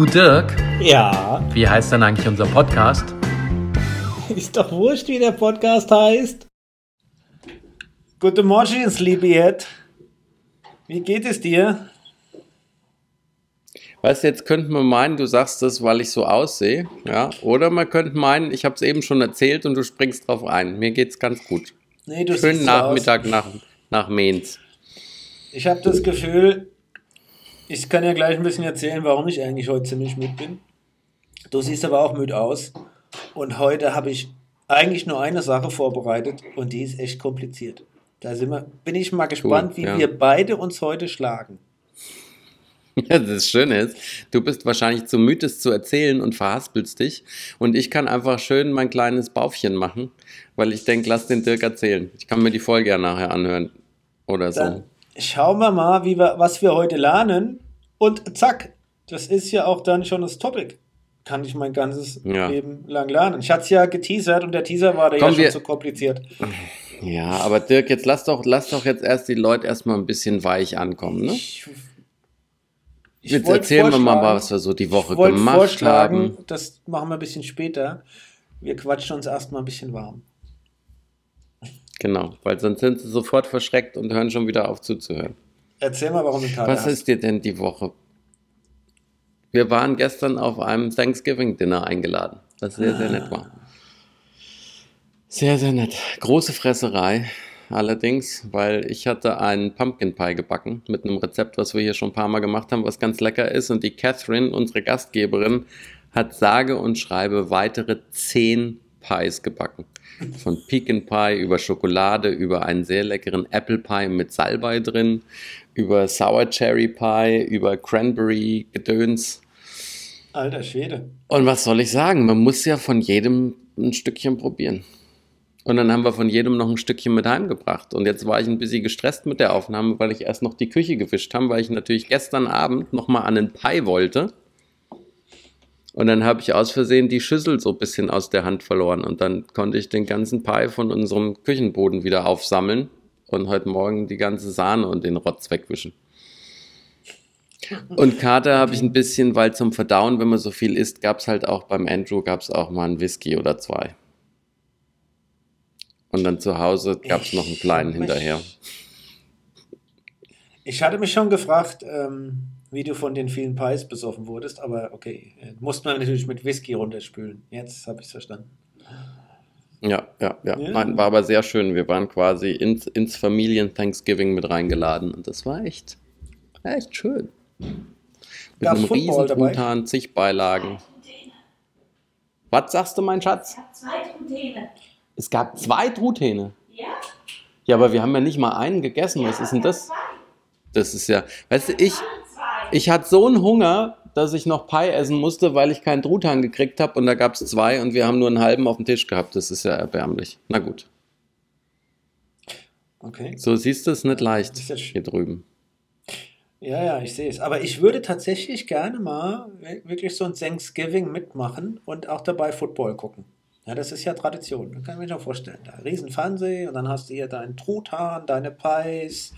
Du Dirk, Ja, wie heißt denn eigentlich unser Podcast? ist doch wurscht, wie der Podcast heißt. Guten Morgen, Sleepyhead. Wie geht es dir? Weißt du, jetzt könnte man meinen, du sagst das, weil ich so aussehe, ja? Oder man könnte meinen, ich habe es eben schon erzählt und du springst drauf ein. Mir geht's ganz gut. Nee, du Schönen siehst so Nachmittag nach, nach Mainz. Ich habe das Gefühl, ich kann ja gleich ein bisschen erzählen, warum ich eigentlich heute ziemlich müde bin. Du siehst aber auch müde aus. Und heute habe ich eigentlich nur eine Sache vorbereitet und die ist echt kompliziert. Da sind wir, bin ich mal gespannt, wie ja. wir beide uns heute schlagen. Ja, das Schöne ist, du bist wahrscheinlich zu müde, es zu erzählen und verhaspelst dich. Und ich kann einfach schön mein kleines Baufchen machen, weil ich denke, lass den Dirk erzählen. Ich kann mir die Folge ja nachher anhören. Oder so. Schauen wir mal, wie wir, was wir heute lernen. Und zack, das ist ja auch dann schon das Topic. Kann ich mein ganzes Ja. Leben lang lernen. Ich hatte es ja geteasert und der Teaser war da ja schon wir- zu kompliziert. Ja, aber Dirk, jetzt lass doch, lass doch jetzt erst die Leute erstmal ein bisschen weich ankommen, ne? Ich, ich Jetzt erzählen wir mal, was wir so die Woche gemacht vorschlagen, haben. Das machen wir ein bisschen später. Wir quatschen uns erstmal ein bisschen warm. Genau, weil sonst sind sie sofort verschreckt und hören schon wieder auf zuzuhören. Erzähl mal, warum du Kater Was hast. ist dir denn die Woche? Wir waren gestern auf einem Thanksgiving-Dinner eingeladen, was sehr, sehr nett war. Sehr, sehr nett. Große Fresserei allerdings, weil ich hatte einen Pumpkin Pie gebacken mit einem Rezept, was wir hier schon ein paar Mal gemacht haben, was ganz lecker ist. Und die Catherine, unsere Gastgeberin, hat sage und schreibe weitere zehn Pies gebacken. Von Pecan Pie über Schokolade, über einen sehr leckeren Apple Pie mit Salbei drin, über Sour Cherry Pie, über Cranberry Gedöns. Alter Schwede. Und was soll ich sagen? Man muss ja von jedem ein Stückchen probieren. Und dann haben wir von jedem noch ein Stückchen mit heimgebracht. Und jetzt war ich ein bisschen gestresst mit der Aufnahme, weil ich erst noch die Küche gewischt habe, weil ich natürlich gestern Abend nochmal an den Pie wollte. Und dann habe ich aus Versehen die Schüssel so ein bisschen aus der Hand verloren. Und dann konnte ich den ganzen Pie von unserem Küchenboden wieder aufsammeln und heute Morgen die ganze Sahne und den Rotz wegwischen. Und Kater habe ich ein bisschen, weil zum Verdauen, wenn man so viel isst, gab es halt auch beim Andrew, gab es auch mal einen Whisky oder zwei. Und dann zu Hause gab es noch einen kleinen hinterher. Ich hatte mich schon gefragt, ähm, wie du von den vielen Pies besoffen wurdest, aber okay, äh, musste man natürlich mit Whisky runterspülen. Jetzt habe ich es verstanden. Ja, ja, ja. Ja. War, war aber sehr schön. Wir waren quasi ins, ins Familien-Thanksgiving mit reingeladen und das war echt, echt schön. Mit Gab's einem Football riesen? Truthahn, zig Beilagen. Was sagst du, mein Schatz? Zwei Truthähne. Es gab zwei Truthähne. Ja? Ja, aber wir haben ja nicht mal einen gegessen. Was ist denn das? Das ist ja, weißt du, ich, Zwei. Ich hatte so einen Hunger, dass ich noch Pie essen musste, weil ich keinen Truthahn gekriegt habe und da gab es zwei und wir haben nur einen halben auf dem Tisch gehabt. Das ist ja erbärmlich. Na gut. Okay. So siehst du es nicht leicht jetzt- hier drüben. Ja, ja, ich sehe es. Aber ich würde tatsächlich gerne mal wir- wirklich so ein Thanksgiving mitmachen und auch dabei Football gucken. Ja, das ist ja Tradition. Das kann ich mir schon vorstellen. Da riesen Fernseh und dann hast du hier deinen Truthahn, deine Pies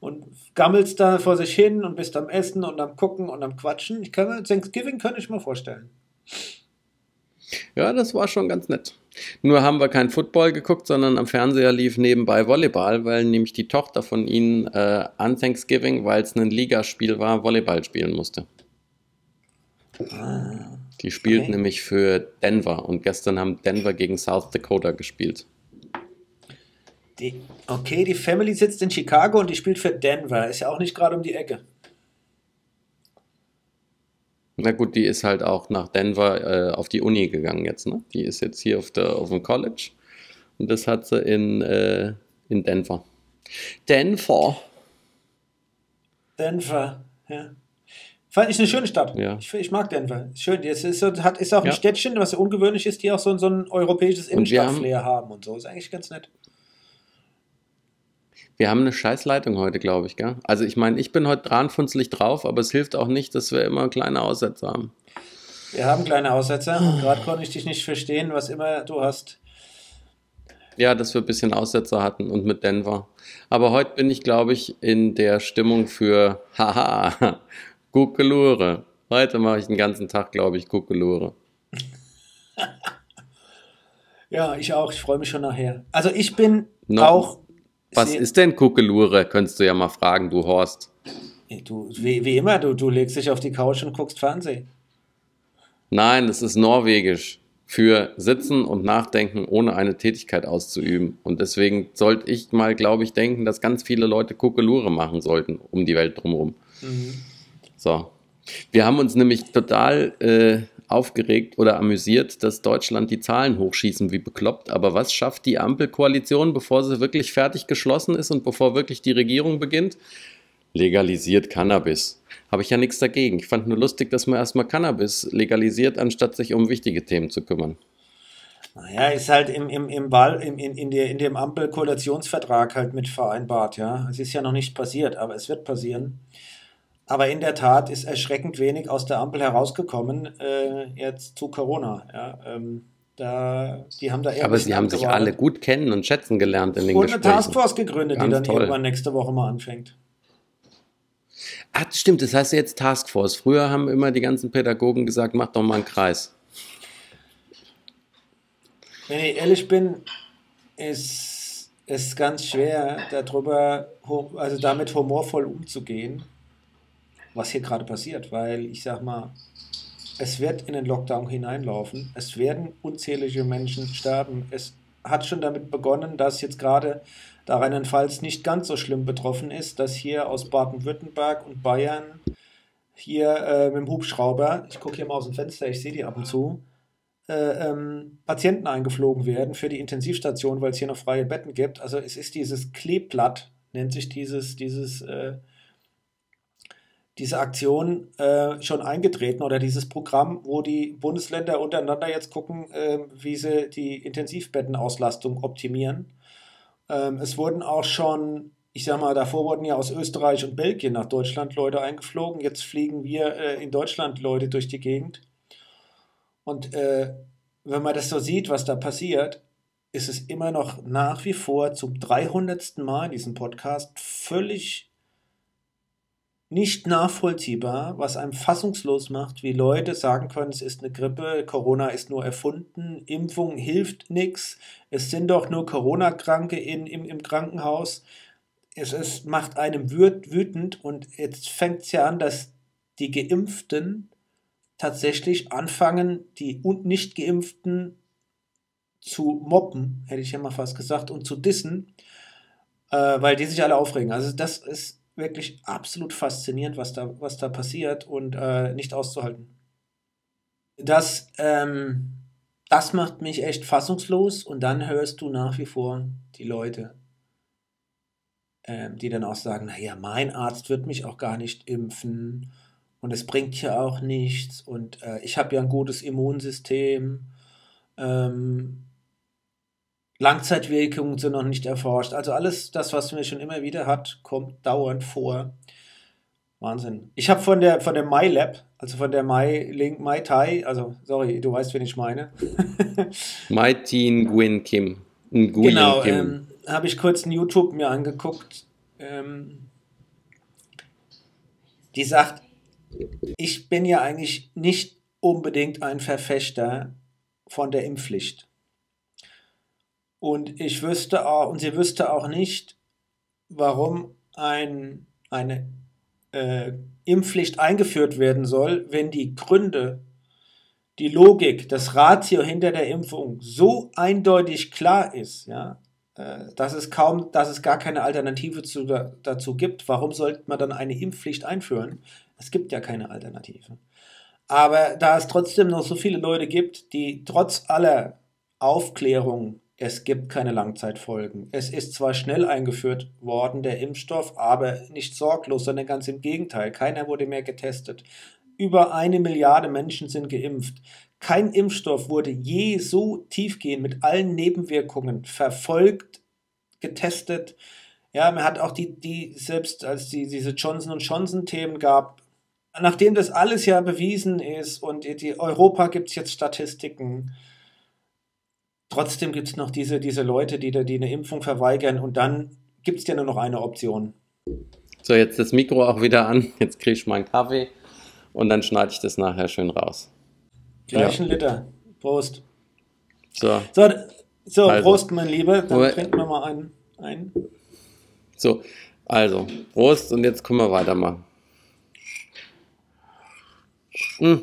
und gammelst da vor sich hin und bist am Essen und am Gucken und am Quatschen. Ich kann mir, Thanksgiving könnte ich mir vorstellen. Ja, das war schon ganz nett. Nur haben wir kein Football geguckt, sondern am Fernseher lief nebenbei Volleyball, weil nämlich die Tochter von ihnen äh, an Thanksgiving, weil es ein Ligaspiel war, Volleyball spielen musste. Die spielt Okay. nämlich für Denver und gestern haben Denver gegen South Dakota gespielt. Die, okay, die Family sitzt in Chicago und die spielt für Denver. Ist ja auch nicht gerade um die Ecke. Na gut, die ist halt auch nach Denver äh, auf die Uni gegangen jetzt, ne? Die ist jetzt hier auf, der, auf dem College und das hat sie in, äh, in Denver. Denver. Denver, ja. Fand ich eine schöne Stadt. Ja. Ich, ich mag Denver. Ist schön. Es ist, so, hat, ist auch ein Ja. Städtchen, was so ungewöhnlich ist, die auch so, so ein europäisches wir haben- Innenstadtflair haben und so. Ist eigentlich ganz nett. Wir haben eine Scheißleitung heute, glaube ich, gell? Also ich meine, ich bin heute dranfunzlig drauf, aber es hilft auch nicht, dass wir immer kleine Aussätze haben. Wir haben kleine Aussetzer und gerade konnte ich dich nicht verstehen, was immer du hast. Ja, dass wir ein bisschen Aussetzer hatten und mit Denver. Aber heute bin ich, glaube ich, in der Stimmung für Haha, Guckelure. Heute mache ich den ganzen Tag, glaube ich, Kuckelure. Ja, ich auch. Ich freue mich schon nachher. Also ich bin No. auch. Was ist denn Kuckelure? Könntest du ja mal fragen, du Horst. Du, wie, wie immer, du, du legst dich auf die Couch und guckst Fernsehen. Nein, es ist norwegisch für Sitzen und Nachdenken, ohne eine Tätigkeit auszuüben. Und deswegen sollte ich mal, glaube ich, denken, dass ganz viele Leute Kuckelure machen sollten um die Welt drumherum. So. Wir haben uns nämlich total äh, aufgeregt oder amüsiert, dass Deutschland die Zahlen hochschießen wie bekloppt. Aber was schafft die Ampelkoalition, bevor sie wirklich fertig geschlossen ist und bevor wirklich die Regierung beginnt? Legalisiert Cannabis. Habe ich ja nichts dagegen. Ich fand nur lustig, dass man erstmal Cannabis legalisiert, anstatt sich um wichtige Themen zu kümmern. Naja, ist halt im, im, im Wahl, im, in, in, der, in dem Ampel-Koalitionsvertrag halt mit vereinbart, ja. Es ist ja noch nicht passiert, aber es wird passieren. Aber in der Tat ist erschreckend wenig aus der Ampel herausgekommen, äh, jetzt zu Corona, ja. Ähm, da, die haben da Aber sie haben sich abgewartet. alle gut kennen und schätzen gelernt in den Und eine Gesprächen. Taskforce gegründet, die Ganz dann toll. irgendwann nächste Woche mal anfängt. Ach, stimmt, das heißt jetzt Taskforce. Früher haben immer die ganzen Pädagogen gesagt, mach doch mal einen Kreis. Wenn ich ehrlich bin, ist es ganz schwer, darüber, also damit humorvoll umzugehen, was hier gerade passiert, weil ich sag mal, es wird in den Lockdown hineinlaufen, es werden unzählige Menschen sterben. Es hat schon damit begonnen, dass jetzt gerade da Rheinland-Pfalz nicht ganz so schlimm betroffen ist, dass hier aus Baden-Württemberg und Bayern hier äh, mit dem Hubschrauber, ich gucke hier mal aus dem Fenster, ich sehe die ab und zu, äh, ähm, Patienten eingeflogen werden für die Intensivstation, weil es hier noch freie Betten gibt. Also es ist dieses Kleeblatt, nennt sich dieses, dieses, äh, diese Aktion äh, schon eingetreten oder dieses Programm, wo die Bundesländer untereinander jetzt gucken, äh, wie sie die Intensivbettenauslastung optimieren. Ähm, es wurden auch schon, ich sag mal, davor wurden ja aus Österreich und Belgien nach Deutschland Leute eingeflogen. Jetzt fliegen wir äh, in Deutschland Leute durch die Gegend. Und äh, wenn man das so sieht, was da passiert, ist es immer noch nach wie vor zum 300. Mal in diesem Podcast völlig nicht nachvollziehbar, was einem fassungslos macht, wie Leute sagen können, es ist eine Grippe, Corona ist nur erfunden, Impfung hilft nichts, es sind doch nur Corona-Kranke im, im Krankenhaus. Es, es macht einem wüt- wütend und jetzt fängt es ja an, dass die Geimpften tatsächlich anfangen, die und nicht Geimpften zu mobben, hätte ich ja mal fast gesagt, und zu dissen, äh, weil die sich alle aufregen. Also das ist wirklich absolut faszinierend, was da, was da passiert und äh, nicht auszuhalten. Das, ähm, das macht mich echt fassungslos und dann hörst du nach wie vor die Leute, ähm, die dann auch sagen, naja, mein Arzt wird mich auch gar nicht impfen und es bringt ja auch nichts und äh, ich habe ja ein gutes Immunsystem. Ähm, Langzeitwirkungen sind noch nicht erforscht. Also alles das, was man schon immer wieder hat, kommt dauernd vor. Wahnsinn. Ich habe von der von der MyLab, also von der My Link My Tai, also sorry, du weißt, wen ich meine. Mighty Nguyen Kim. Nguyen genau, Kim. ähm, habe ich kurz ein YouTube mir angeguckt. Ähm, die sagt, ich bin ja eigentlich nicht unbedingt ein Verfechter von der Impfpflicht. Und ich wüsste auch, und sie wüsste auch nicht, warum ein, eine äh, Impfpflicht eingeführt werden soll, wenn die Gründe, die Logik, das Ratio hinter der Impfung so eindeutig klar ist, ja, äh, dass es kaum, dass es gar keine Alternative zu, da, dazu gibt. Warum sollte man dann eine Impfpflicht einführen? Es gibt ja keine Alternative. Aber da es trotzdem noch so viele Leute gibt, die trotz aller Aufklärung, es gibt keine Langzeitfolgen. Es ist zwar schnell eingeführt worden, der Impfstoff, aber nicht sorglos, sondern ganz im Gegenteil. Keiner wurde mehr getestet. Über eine Milliarde Menschen sind geimpft. Kein Impfstoff wurde je so tiefgehend mit allen Nebenwirkungen verfolgt, getestet. Ja, man hat auch die, die selbst als die, diese Johnson Johnson-Themen gab, nachdem das alles ja bewiesen ist und die Europa gibt es jetzt Statistiken, trotzdem gibt es noch diese, diese Leute, die, da- die eine Impfung verweigern und dann gibt es ja nur noch eine Option. So, jetzt das Mikro auch wieder an. Jetzt kriege ich meinen Kaffee. und dann schneide ich das nachher schön raus. Gleich ein Liter. Prost. So, So, so Also. Prost, mein Lieber. Dann Aber- trinken wir mal einen. einen. so, also, Prost und jetzt können wir weitermachen.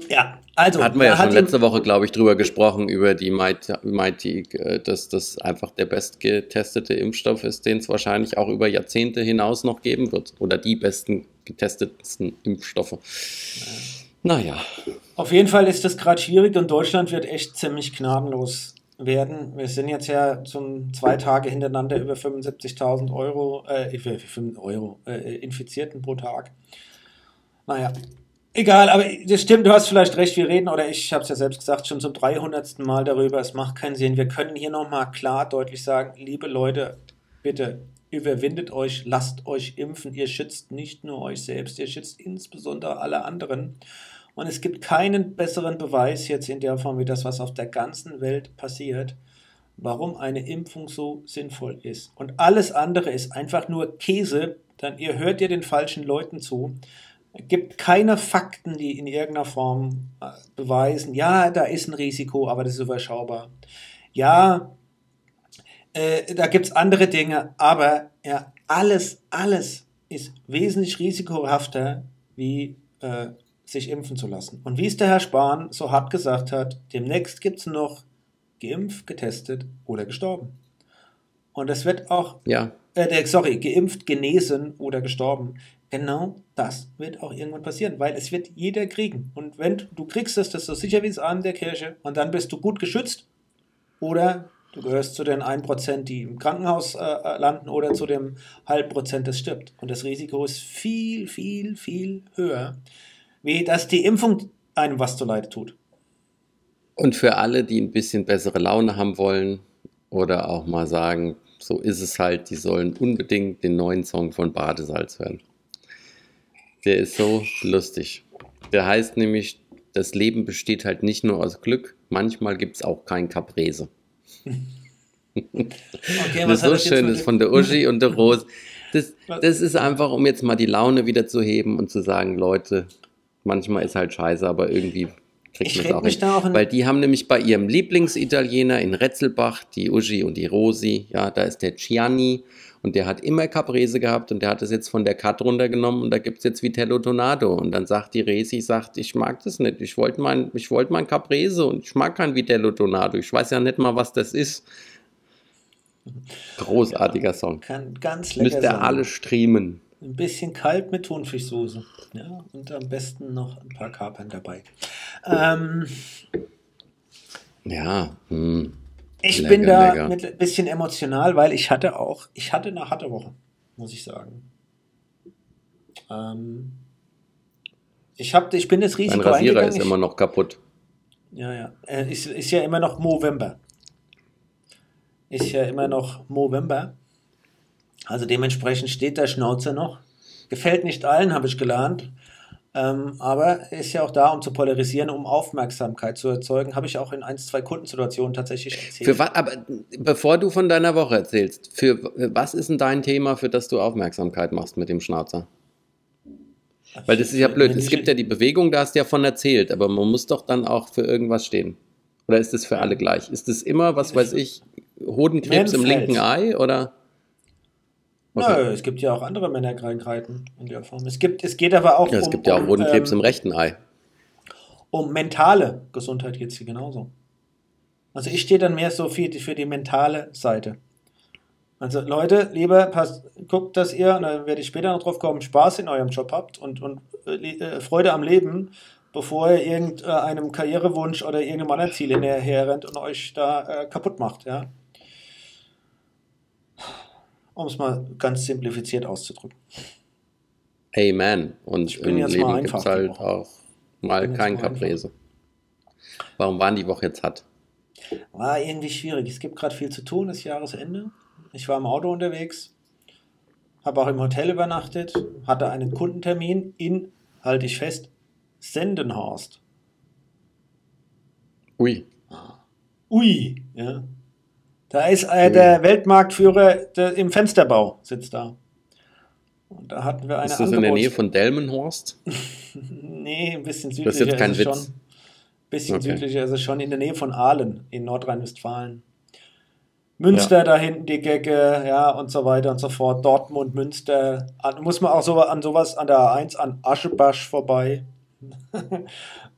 Ja, also. Hatten wir ja hat schon letzte Woche, glaube ich, drüber gesprochen, über die Mighty, äh, dass das einfach der bestgetestete Impfstoff ist, den es wahrscheinlich auch über Jahrzehnte hinaus noch geben wird. Oder die besten getestetsten Impfstoffe. Naja, Auf jeden Fall ist das gerade schwierig und Deutschland wird echt ziemlich gnadenlos werden. Wir sind jetzt ja zum zwei Tage hintereinander über 75.000 Euro, äh, Euro äh, Infizierten pro Tag. Naja, egal, aber das stimmt, du hast vielleicht recht, wir reden, oder ich habe es ja selbst gesagt, schon zum 300. Mal darüber, es macht keinen Sinn. Wir können hier nochmal klar, deutlich sagen, liebe Leute, bitte überwindet euch, lasst euch impfen. Ihr schützt nicht nur euch selbst, ihr schützt insbesondere alle anderen. Und es gibt keinen besseren Beweis jetzt in der Form wie das, was auf der ganzen Welt passiert, warum eine Impfung so sinnvoll ist. Und alles andere ist einfach nur Käse, dann ihr hört ihr den falschen Leuten zu. Es gibt keine Fakten, die in irgendeiner Form äh, beweisen, ja, da ist ein Risiko, aber das ist überschaubar. Ja, äh, da gibt es andere Dinge, aber ja, alles, alles ist wesentlich risikohafter, wie äh, sich impfen zu lassen. Und wie es der Herr Spahn so hart gesagt hat, demnächst gibt es noch geimpft, getestet oder gestorben. Und das wird auch, ja, äh, sorry, geimpft, genesen oder gestorben. Genau das wird auch irgendwann passieren, weil es wird jeder kriegen. Und wenn du- kriegst es, das ist so sicher wie das Arm der Kirche, und dann bist du gut geschützt oder du gehörst zu den 1%, die im Krankenhaus äh, äh, landen oder zu dem halben Prozent, das stirbt. Und das Risiko ist viel, viel, viel höher, wie dass die Impfung einem was zuleide tut. Und für alle, die ein bisschen bessere Laune haben wollen oder auch mal sagen, so ist es halt, die sollen unbedingt den neuen Song von Badesalz hören. Der ist so lustig. Der heißt nämlich, das Leben besteht halt nicht nur aus Glück, manchmal gibt es auch kein Caprese. Okay, das ist so schön, das ist von der Uschi und der Rose. Das, das ist einfach, um jetzt mal die Laune wieder zu heben und zu sagen, Leute, manchmal ist halt scheiße, aber irgendwie kriegt man es auch mich hin. da auch in- Weil die haben nämlich bei ihrem Lieblingsitaliener in Retzelbach, die Uschi und die Rosi, ja, da ist der Gianni und der hat immer Caprese gehabt und der hat das jetzt von der Cut runtergenommen und da gibt es jetzt Vitello Donato. Und dann sagt die Resi, sagt, ich mag das nicht, ich wollte mein, ich wollte mein Caprese und ich mag kein Vitello Donato. Ich weiß ja nicht mal, was das ist. Großartiger Song. Kann ganz lecker Müsst ihr alle streamen. Ein bisschen kalt mit Thunfischsoße. Ja, und am besten noch ein paar Kapern dabei. Ähm, Ja, hm. Ich Lecker, bin da lecker. mit ein bisschen emotional, weil ich hatte auch, ich hatte eine harte Woche, muss ich sagen. Ähm, ich, hab, ich bin das Mein Risiko Rasierer ist ich, immer noch kaputt. Ja, ja. Äh, Ist, ist ja immer noch Movember. Ist ja immer noch Movember. Also dementsprechend steht der Schnauzer noch. Gefällt nicht allen, habe ich gelernt. Ähm, aber ist ja auch da, um zu polarisieren, um Aufmerksamkeit zu erzeugen. Habe ich auch in ein, zwei Kundensituationen tatsächlich erzählt. Für was, aber bevor du von deiner Woche erzählst, für was ist denn dein Thema, für das du Aufmerksamkeit machst mit dem Schnauzer? Weil das ist ja blöd. Es gibt ja die Bewegung, da hast du ja von erzählt, aber man muss doch dann auch für irgendwas stehen. Oder ist das für alle gleich? Ist das immer, was weiß ich, Hodenkrebs im linken Ei oder? Nö, es gibt ja auch andere Männerkrankheiten in der Form. Es, gibt, es geht aber auch Ja, es um, gibt ja auch um, Hodenkrebs ähm, im rechten Ei. um mentale Gesundheit geht es hier genauso. Also ich stehe dann mehr so für die, für die mentale Seite. Also Leute, lieber passt, guckt, dass ihr, und da werde ich später noch drauf kommen, Spaß in eurem Job habt und, und äh, äh, Freude am Leben, bevor ihr irgendeinem Karrierewunsch oder irgendeinem anderen Ziel hinterher rennt und euch da äh, kaputt macht, ja. Um es mal ganz simplifiziert auszudrücken. Amen. Und Ich bin im jetzt Leben gibt es halt auch mal kein Caprese. Warum waren die Woche jetzt hart? War irgendwie schwierig. Es gibt gerade viel zu tun, das Jahresende. Ich war im Auto unterwegs, habe auch im Hotel übernachtet, hatte einen Kundentermin in, halte ich fest, Sendenhorst. Ui, Ui, ja. Da ist äh, der Weltmarktführer der, im Fensterbau, sitzt da. Und da hatten wir eine Ist das in der Nähe von Delmenhorst? nee, ein bisschen südlicher Das ist jetzt kein es Witz. schon. Ein bisschen Okay. südlicher ist es schon, in der Nähe von Aalen in Nordrhein-Westfalen. Münster da hinten, die Gecke, ja, und so weiter und so fort. Dortmund, Münster. An, muss man auch so, an sowas an der A1, an Aschebasch vorbei.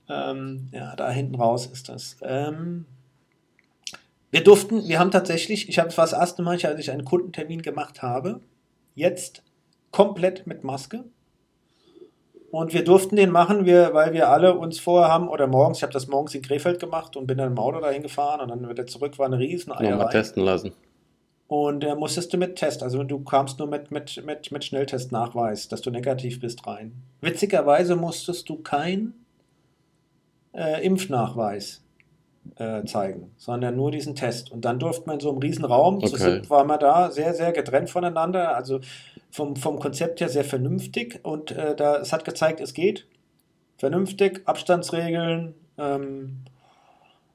ähm, ja, da hinten raus ist das. Ähm, wir durften, wir haben tatsächlich, ich habe es war das erste Mal, als ich einen Kundentermin gemacht habe, jetzt komplett mit Maske. Und wir durften den machen, wir, weil wir alle uns vorher haben, oder morgens, ich habe das morgens in Krefeld gemacht und bin dann im Auto dahin gefahren und dann wieder zurück, war eine riesen Nochmal testen lassen. Und äh, musstest du mit Test, also du kamst nur mit, mit, mit, mit Schnelltestnachweis, dass du negativ bist rein. Witzigerweise musstest du kein äh, Impfnachweis äh, zeigen, sondern nur diesen Test. Und dann durfte man in so einem riesen Raum, zu Okay. siebt war man da sehr, sehr getrennt voneinander, also vom, vom Konzept her sehr vernünftig und äh, da, es hat gezeigt, es geht. Vernünftig, Abstandsregeln, ähm,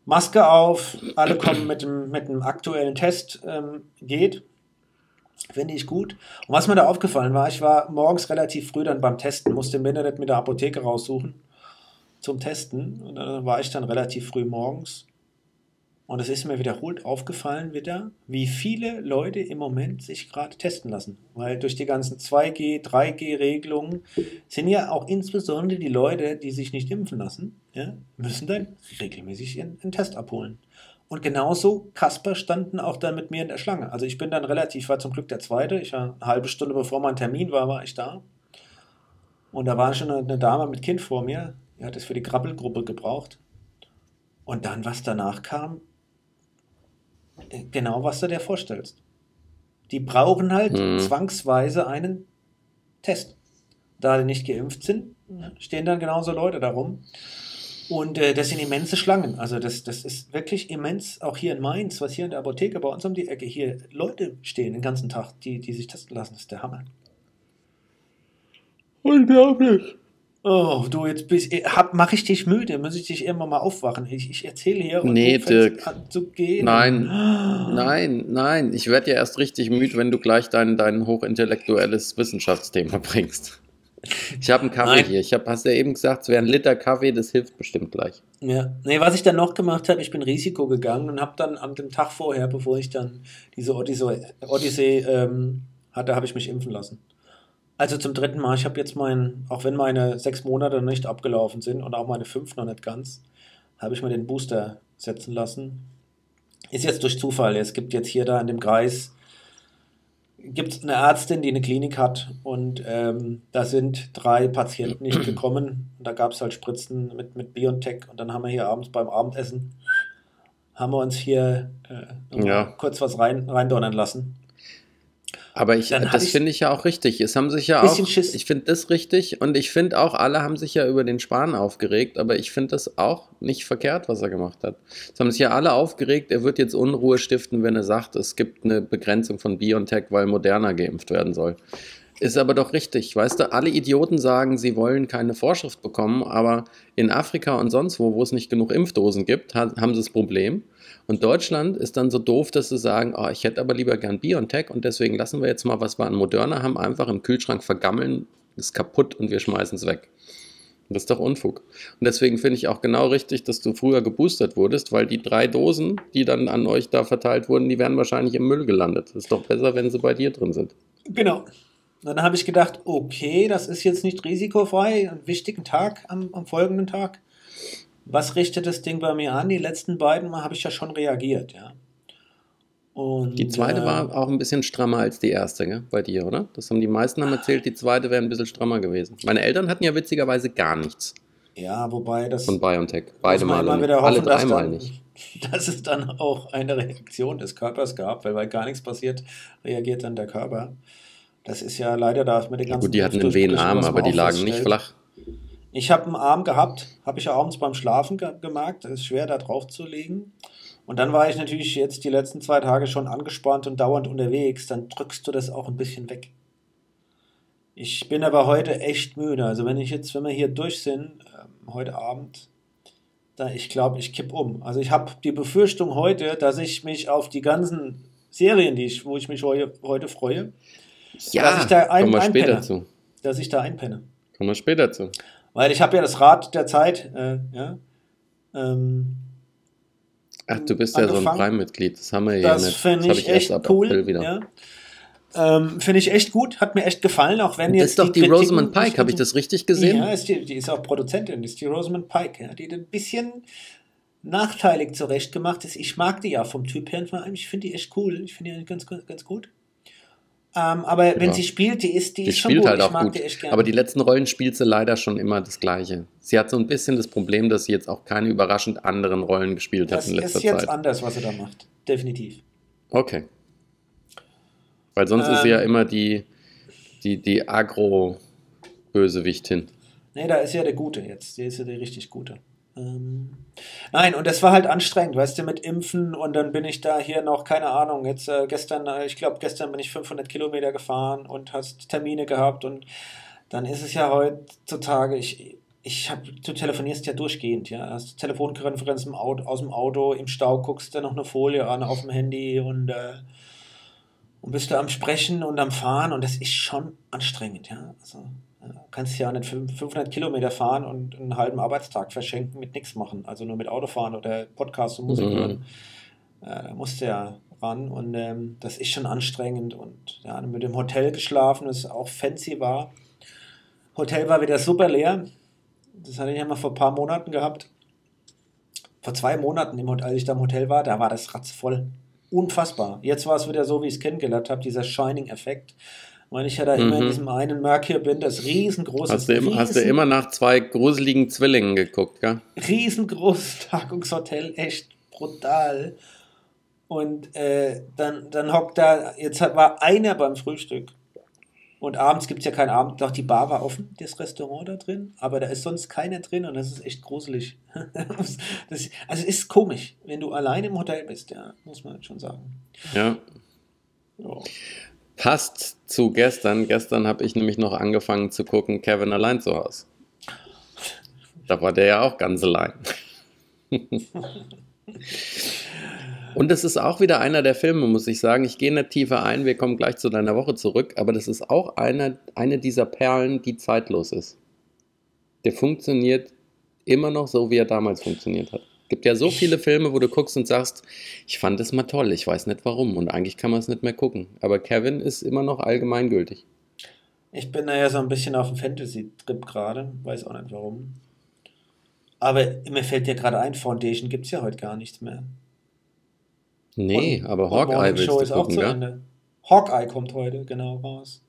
Maske auf, alle kommen mit dem, mit dem aktuellen Test, ähm, geht. Finde ich gut. Und was mir da aufgefallen war, ich war morgens relativ früh dann beim Testen, musste im Internet mit der Apotheke raussuchen zum Testen. Und dann war ich dann relativ früh morgens. Und es ist mir wiederholt aufgefallen wieder, wie viele Leute im Moment sich gerade testen lassen. Weil durch die ganzen 2G, 3G-Regelungen sind ja auch insbesondere die Leute, die sich nicht impfen lassen, ja, müssen dann regelmäßig ihren, Test abholen. Und genauso, Kasper standen auch dann mit mir in der Schlange. Also ich bin dann relativ, war zum Glück der Zweite. Ich war eine halbe Stunde bevor mein Termin war, war ich da. Und da war schon eine Dame mit Kind vor mir. Die hat es für die Krabbelgruppe gebraucht. Und dann, was danach kam, äh, genau was du dir vorstellst. Die brauchen halt Mhm. zwangsweise einen Test. Da die nicht geimpft sind, stehen dann genauso Leute darum. Und äh, das sind immense Schlangen. Also das, das ist wirklich immens, auch hier in Mainz, was hier in der Apotheke bei uns um die Ecke hier Leute stehen den ganzen Tag, die, die sich testen lassen. Das ist der Hammer. Unglaublich. Oh, du, jetzt bist, hab, mach ich dich müde, muss ich dich irgendwann mal aufwachen. Ich, ich erzähle hier und Nee, Dirk. an zu gehen. Nein, nein, nein. Ich werde ja erst richtig müde, wenn du gleich dein, dein hochintellektuelles Wissenschaftsthema bringst. Ich habe einen Kaffee Nein. hier. Ich hab, hast ja eben gesagt, es wäre ein Liter Kaffee, das hilft bestimmt gleich. Ja, nee, was ich dann noch gemacht habe, ich bin Risiko gegangen und habe dann am dem Tag vorher, bevor ich dann diese Odyssee, Odyssee ähm, hatte, habe ich mich impfen lassen. Also zum dritten Mal, ich habe jetzt mein, auch wenn meine sechs Monate nicht abgelaufen sind und auch meine fünf noch nicht ganz, habe ich mir den Booster setzen lassen. Ist jetzt durch Zufall. Es gibt jetzt hier da in dem Kreis, gibt es eine Ärztin, die eine Klinik hat und ähm, da sind drei Patienten nicht gekommen. Und da gab es halt Spritzen mit, mit BioNTech und dann haben wir hier abends beim Abendessen, haben wir uns hier äh, Ja. kurz was rein, reindonnern lassen. Aber ich, das finde ich ja auch richtig. Es haben sich ja auch, Schiss. ich finde das richtig und ich finde auch, alle haben sich ja über den Spahn aufgeregt, aber ich finde das auch nicht verkehrt, was er gemacht hat. Es haben sich ja alle aufgeregt, er wird jetzt Unruhe stiften, wenn er sagt, es gibt eine Begrenzung von BioNTech, weil Moderna geimpft werden soll. Ist aber doch richtig, weißt du, alle Idioten sagen, sie wollen keine Vorschrift bekommen, aber in Afrika und sonst wo, wo es nicht genug Impfdosen gibt, ha- haben sie das Problem. Und Deutschland ist dann so doof, dass sie sagen, oh, ich hätte aber lieber gern BioNTech und deswegen lassen wir jetzt mal, was wir an Moderna haben, einfach im Kühlschrank vergammeln, ist kaputt und wir schmeißen es weg. Das ist doch Unfug. Und deswegen finde ich auch genau richtig, dass du früher geboostert wurdest, weil die drei Dosen, die dann an euch da verteilt wurden, die wären wahrscheinlich im Müll gelandet. Ist doch besser, wenn sie bei dir drin sind. Genau. Dann habe ich gedacht, okay, das ist jetzt nicht risikofrei, einen wichtigen Tag am, am folgenden Tag. Was richtet das Ding bei mir an? Die letzten beiden Mal habe ich ja schon reagiert, ja. Und, Die zweite äh, war auch ein bisschen strammer als die erste, gell? bei dir, oder? Das haben die meisten haben erzählt, die zweite wäre ein bisschen strammer gewesen. Meine Eltern hatten ja witzigerweise gar nichts Ja, wobei das. von BioNTech. Beide immer nicht. wieder Alle hoffen, dass dreimal dann, nicht. Dass es dann auch eine Reaktion des Körpers gab, weil bei gar nichts passiert, reagiert dann der Körper. Das ist ja leider da mit den Ja, ganzen gut, die hatten einen was man aber die lagen nicht flach. Ich habe einen Arm gehabt, habe ich ja abends beim Schlafen ge gemerkt. Es ist schwer, da drauf zu legen. Und dann war ich natürlich jetzt die letzten zwei Tage schon angespannt und dauernd unterwegs. Dann drückst du das auch ein bisschen weg. Ich bin aber heute echt müde. Also wenn ich jetzt, wenn wir hier durch sind, ähm, heute Abend, da ich glaube, ich kipp um. Also ich habe die Befürchtung heute, dass ich mich auf die ganzen Serien, die ich, wo ich mich heu heute freue, Ja, dass ich da ein, kommen wir später einpenne. zu. Dass ich da einpenne. Kommen wir später zu. Weil ich habe ja das Rad der Zeit, äh, ja. Ähm, Ach, du bist ja so ein. Prime-Mitglied. Das haben wir ja das nicht. finde hab ich echt ab cool. April wieder. Ja. Ähm, finde ich echt gut, hat mir echt gefallen, auch wenn Das jetzt ist doch die, Kritiken Rosamund Pike, habe ich das richtig gesehen? Ja, ist die, die ist auch Produzentin, ist die Rosamund Pike, ja, die ein bisschen nachteilig zurechtgemacht ist. Ich mag die ja vom Typ her, ich finde die echt cool, ich finde die ganz, ganz gut. Ähm, aber wenn Ja. sie spielt, die ist, die, Die ist schon spielt gut, halt auch gut. die echt gerne. Aber die letzten Rollen spielt sie leider schon immer das Gleiche. Sie hat so ein bisschen das Problem, dass sie jetzt auch keine überraschend anderen Rollen gespielt hat das in letzter ist jetzt Zeit. anders, was sie da macht, definitiv. Okay. Weil sonst ist sie Ähm. ja immer die, die, die Agro-Bösewichtin. Nee, da ist ja der Gute jetzt. Der ist ja der richtig Gute. Ähm, nein, und das war halt anstrengend, weißt du, mit Impfen und dann bin ich da hier noch, keine Ahnung, jetzt äh, gestern, äh, ich glaube, gestern bin ich 500 Kilometer gefahren und hast Termine gehabt und dann ist es ja heutzutage, ich, ich hab, du telefonierst ja durchgehend, ja, hast Telefonkonferenz im Auto, aus dem Auto, im Stau guckst du noch eine Folie an auf dem Handy und, äh, und bist du am Sprechen und am Fahren und das ist schon anstrengend, ja, also. ja, kannst ja nicht fünf- 500 Kilometer fahren und einen halben Arbeitstag verschenken mit nichts machen, also nur mit Autofahren oder Podcast und Musik Mhm. hören. Ja, da musst du ja ran und ähm, das ist schon anstrengend und ja, mit dem Hotel geschlafen, das auch fancy war. Hotel war wieder super leer. Das hatte ich ja mal vor ein paar Monaten gehabt. Vor zwei Monaten, im Hotel, als ich da im Hotel war, da war das ratzvoll. Unfassbar. Jetzt war es wieder so, wie ich es kennengelernt habe, dieser Shining-Effekt. Weil ich ja da immer in Mhm. diesem einen Merkur bin, das riesengroße Hast du, immer, hast du immer nach zwei gruseligen Zwillingen geguckt, gell? riesengroßes Tagungshotel, echt brutal. Und äh, dann, dann hockt da, jetzt war einer beim Frühstück. Und abends gibt es ja keinen Abend, doch die Bar war offen, das Restaurant da drin, aber da ist sonst keiner drin und das ist echt gruselig. das, also es ist komisch, wenn du allein im Hotel bist, ja, muss man schon sagen. Ja. Ja. Passt zu gestern. Gestern habe ich nämlich noch angefangen zu gucken, Kevin allein zu Hause. Da war der ja auch ganz allein. Und es ist auch wieder einer der Filme, muss ich sagen. Ich gehe nicht tiefer ein, wir kommen gleich zu deiner Woche zurück, aber das ist auch einer, eine dieser Perlen, die zeitlos ist. Der funktioniert immer noch so, wie er damals funktioniert hat. Es gibt ja so viele Filme, wo du guckst und sagst, ich fand es mal toll, ich weiß nicht warum und eigentlich kann man es nicht mehr gucken. Aber Kevin ist immer noch allgemeingültig. Ich bin da ja so ein bisschen auf dem Fantasy-Trip gerade, weiß auch nicht warum. Aber mir fällt ja gerade ein, Foundation gibt es ja heute gar nichts mehr. Nee, Und- aber Hawkeye willst Show du ist auch gucken, zu? Ende. Hawkeye kommt heute, genau, raus.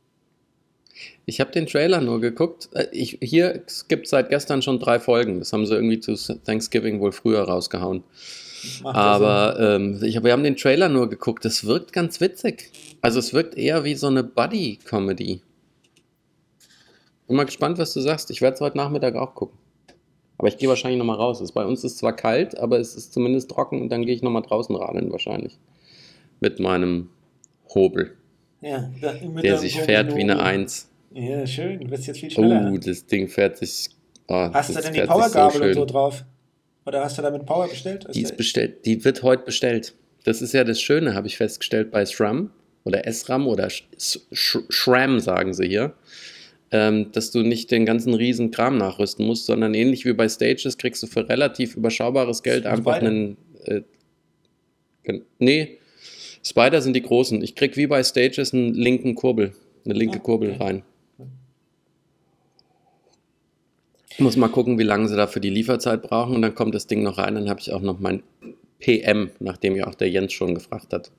Ich habe den Trailer nur geguckt. Äh, Ich, hier, es gibt seit gestern schon drei Folgen. Das haben sie irgendwie zu Thanksgiving wohl früher rausgehauen. Aber ähm, ich, wir haben den Trailer nur geguckt. Das wirkt ganz witzig. Also es wirkt eher wie so eine Buddy-Comedy. Bin mal gespannt, was du sagst. Ich werde es heute Nachmittag auch gucken. Aber ich gehe wahrscheinlich nochmal raus. Es, bei uns ist zwar kalt, aber es ist zumindest trocken und dann gehe ich nochmal draußen radeln wahrscheinlich. Mit meinem Hobel. Ja, der sich fährt wie eine. Eins. Ja, schön, du wirst jetzt viel schneller. Oh, das Ding fährt sich. Oh, hast du denn die Powergabel und schön. so drauf? Oder hast du damit Power bestellt? Die ist bestellt, die wird heute bestellt. Das ist ja das Schöne, habe ich festgestellt bei SRAM oder SRAM oder SRAM, sagen sie hier, ähm, dass du nicht den ganzen riesen Kram nachrüsten musst, sondern ähnlich wie bei Stages kriegst du für relativ überschaubares Geld Spider? einfach einen. Äh, nee, Spider sind die großen. Ich krieg wie bei Stages einen linken Kurbel, eine linke Ah, Kurbel okay. rein. Ich muss mal gucken, wie lange sie da für die Lieferzeit brauchen und dann kommt das Ding noch rein. Dann habe ich auch noch mein PM, nachdem ja auch der Jens schon gefragt hat.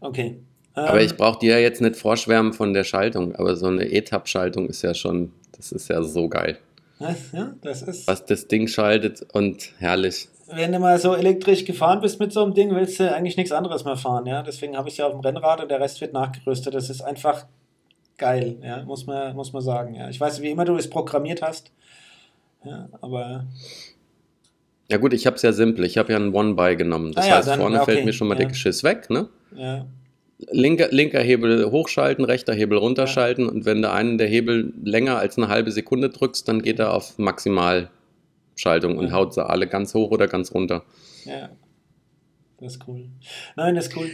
Okay. Aber Ähm, ich brauche dir ja jetzt nicht vorschwärmen von der Schaltung, aber so eine ETAP-Schaltung ist ja schon, das ist ja so geil. was? Ja, das ist. Was das Ding schaltet und herrlich. Wenn du mal so elektrisch gefahren bist mit so einem Ding, willst du eigentlich nichts anderes mehr fahren, ja. Deswegen habe ich ja auf dem Rennrad und der Rest wird nachgerüstet. Das ist einfach geil, ja, muss man, muss man sagen. Ja. Ich weiß, wie immer du es programmiert hast. Ja, aber Ja gut, ich habe es ja simpel. Ich habe ja einen One-By genommen. Das Ah ja, heißt, dann- vorne okay, fällt mir schon mal ja. der Geschiss weg. Ne? ja, Linker, linker Hebel hochschalten, rechter Hebel runterschalten und wenn du einen der Hebel länger als eine halbe Sekunde drückst, dann geht er auf Maximalschaltung und haut sie alle ganz hoch oder ganz runter. ja. Das ist cool. Nein, das ist cool.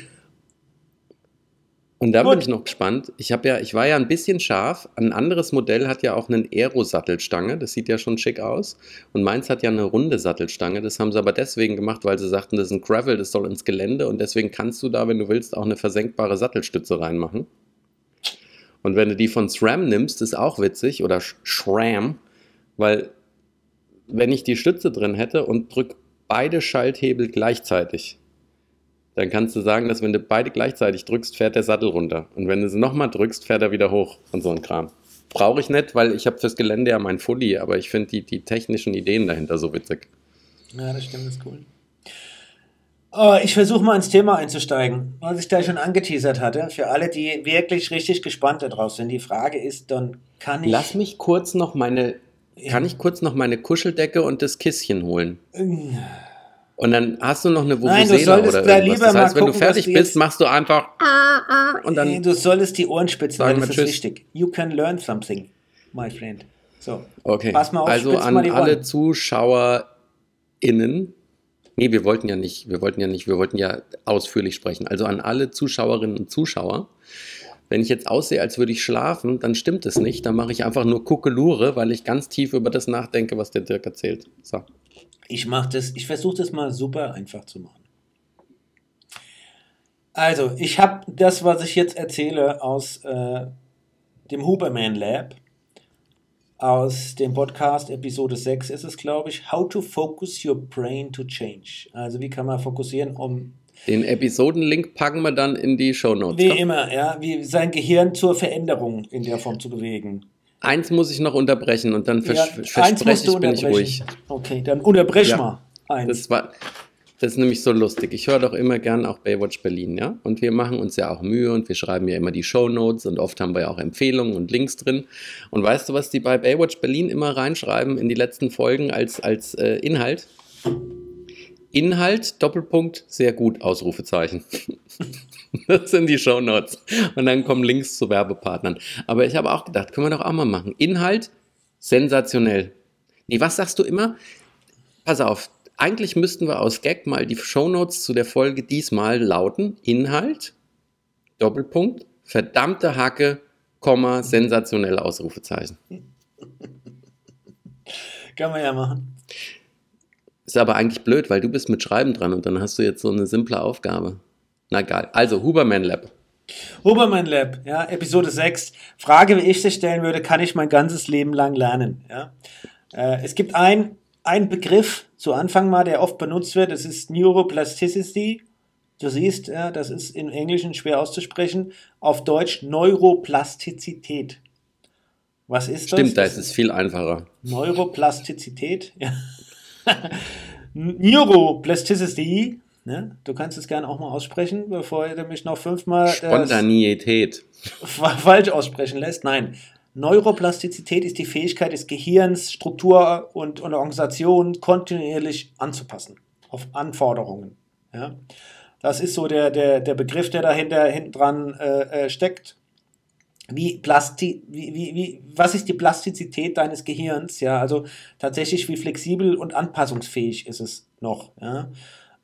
Und da Gut. bin ich noch gespannt. Ich habe ja, ich war ja ein bisschen scharf. Ein anderes Modell hat ja auch eine Aero-Sattelstange. Das sieht ja schon schick aus. Und meins hat ja eine runde Sattelstange. Das haben sie aber deswegen gemacht, weil sie sagten, das ist ein Gravel, das soll ins Gelände. Und deswegen kannst du da, wenn du willst, auch eine versenkbare Sattelstütze reinmachen. Und wenn du die von SRAM nimmst, ist auch witzig. Oder SRAM. Weil wenn ich die Stütze drin hätte und drück beide Schalthebel gleichzeitig, dann kannst du sagen, dass wenn du beide gleichzeitig drückst, fährt der Sattel runter. Und wenn du sie nochmal drückst, fährt er wieder hoch und so ein Kram. Brauche ich nicht, weil ich habe fürs Gelände ja mein Fully, aber ich finde die, die technischen Ideen dahinter so witzig. Ja, das stimmt, das ist cool. Oh, ich versuche mal ins Thema einzusteigen, was ich da schon angeteasert hatte. Für alle, die wirklich richtig gespannt darauf sind. Die Frage ist dann, kann ich. Lass mich kurz noch meine, kann ich kurz noch meine Kuscheldecke und das Kisschen holen? Und dann hast du noch eine Nein, du Vuvuzela solltest oder irgendwas. lieber Das mal heißt, wenn gucken, du fertig du bist, jetzt- machst du einfach und Nee, dann du solltest die Ohren spitzen, Sagen weil das ist Tschüss. wichtig. You can learn something, my friend. So. Okay. Pass mal auf, also an mal die alle. ZuschauerInnen. Nee, wir wollten ja nicht, wir wollten ja nicht, wir wollten ja ausführlich sprechen. Also an alle Zuschauerinnen und Zuschauer. Wenn ich jetzt aussehe, als würde ich schlafen, dann stimmt es nicht. Dann mache ich einfach nur Kuckelure, weil ich ganz tief über das nachdenke, was der Dirk erzählt. So. Ich mache das, ich versuche das mal super einfach zu machen. Also, ich habe das, was ich jetzt erzähle, aus äh, dem Huberman Lab, aus dem Podcast Episode 6 ist es, glaube ich, How to Focus Your Brain to Change. Also, wie kann man fokussieren, um Den Episodenlink packen wir dann in die Show Notes. wie immer, ja, wie sein Gehirn zur Veränderung in der Form zu bewegen. Eins muss ich noch unterbrechen und dann vers Ja, eins verspreche ich, bin ich ruhig. Okay, dann unterbrech Ja. mal. Eins. Das war, das ist nämlich so lustig. Ich höre doch immer gern auch Baywatch Berlin, ja. Und wir machen uns ja auch Mühe und wir schreiben ja immer die Shownotes und oft haben wir ja auch Empfehlungen und Links drin. Und weißt du, was die bei Baywatch Berlin immer reinschreiben in die letzten Folgen als, als äh, Inhalt? Inhalt, Doppelpunkt, sehr gut, Ausrufezeichen. Das sind die Shownotes. Und dann kommen Links zu Werbepartnern. Aber ich habe auch gedacht, können wir doch auch mal machen. Inhalt, sensationell. Nee, was sagst du immer? Pass auf, eigentlich müssten wir aus Gag mal die Shownotes zu der Folge diesmal lauten: Inhalt, Doppelpunkt, verdammte Hacke, Komma, sensationell Ausrufezeichen. Kann man ja machen. Ist aber eigentlich blöd, weil du bist mit Schreiben dran und dann hast du jetzt so eine simple Aufgabe. Na egal. Also, Huberman Lab. Huberman Lab, ja, Episode 6. Frage, wie ich sie stellen würde, kann ich mein ganzes Leben lang lernen? Ja? Äh, es gibt ein, ein Begriff zu Anfang mal, der oft benutzt wird, das ist Neuroplasticity. Du siehst, ja, das ist im Englischen schwer auszusprechen. Auf Deutsch Neuroplastizität. Was ist das? Stimmt, da ist es viel einfacher. Neuroplastizität. Ja. Neuroplasticity. Ne? Du kannst es gerne auch mal aussprechen, bevor du mich noch fünfmal das Spontaneität. fa- falsch aussprechen lässt. Nein. Neuroplastizität ist die Fähigkeit des Gehirns, Struktur und, und Organisation kontinuierlich anzupassen auf Anforderungen. Ja? Das ist so der, der, der Begriff, der dahinter hinten dran äh, äh, steckt. Wie Plasti wie, wie, wie, was ist die Plastizität deines Gehirns? Ja, also tatsächlich, wie flexibel und anpassungsfähig ist es noch? Ja?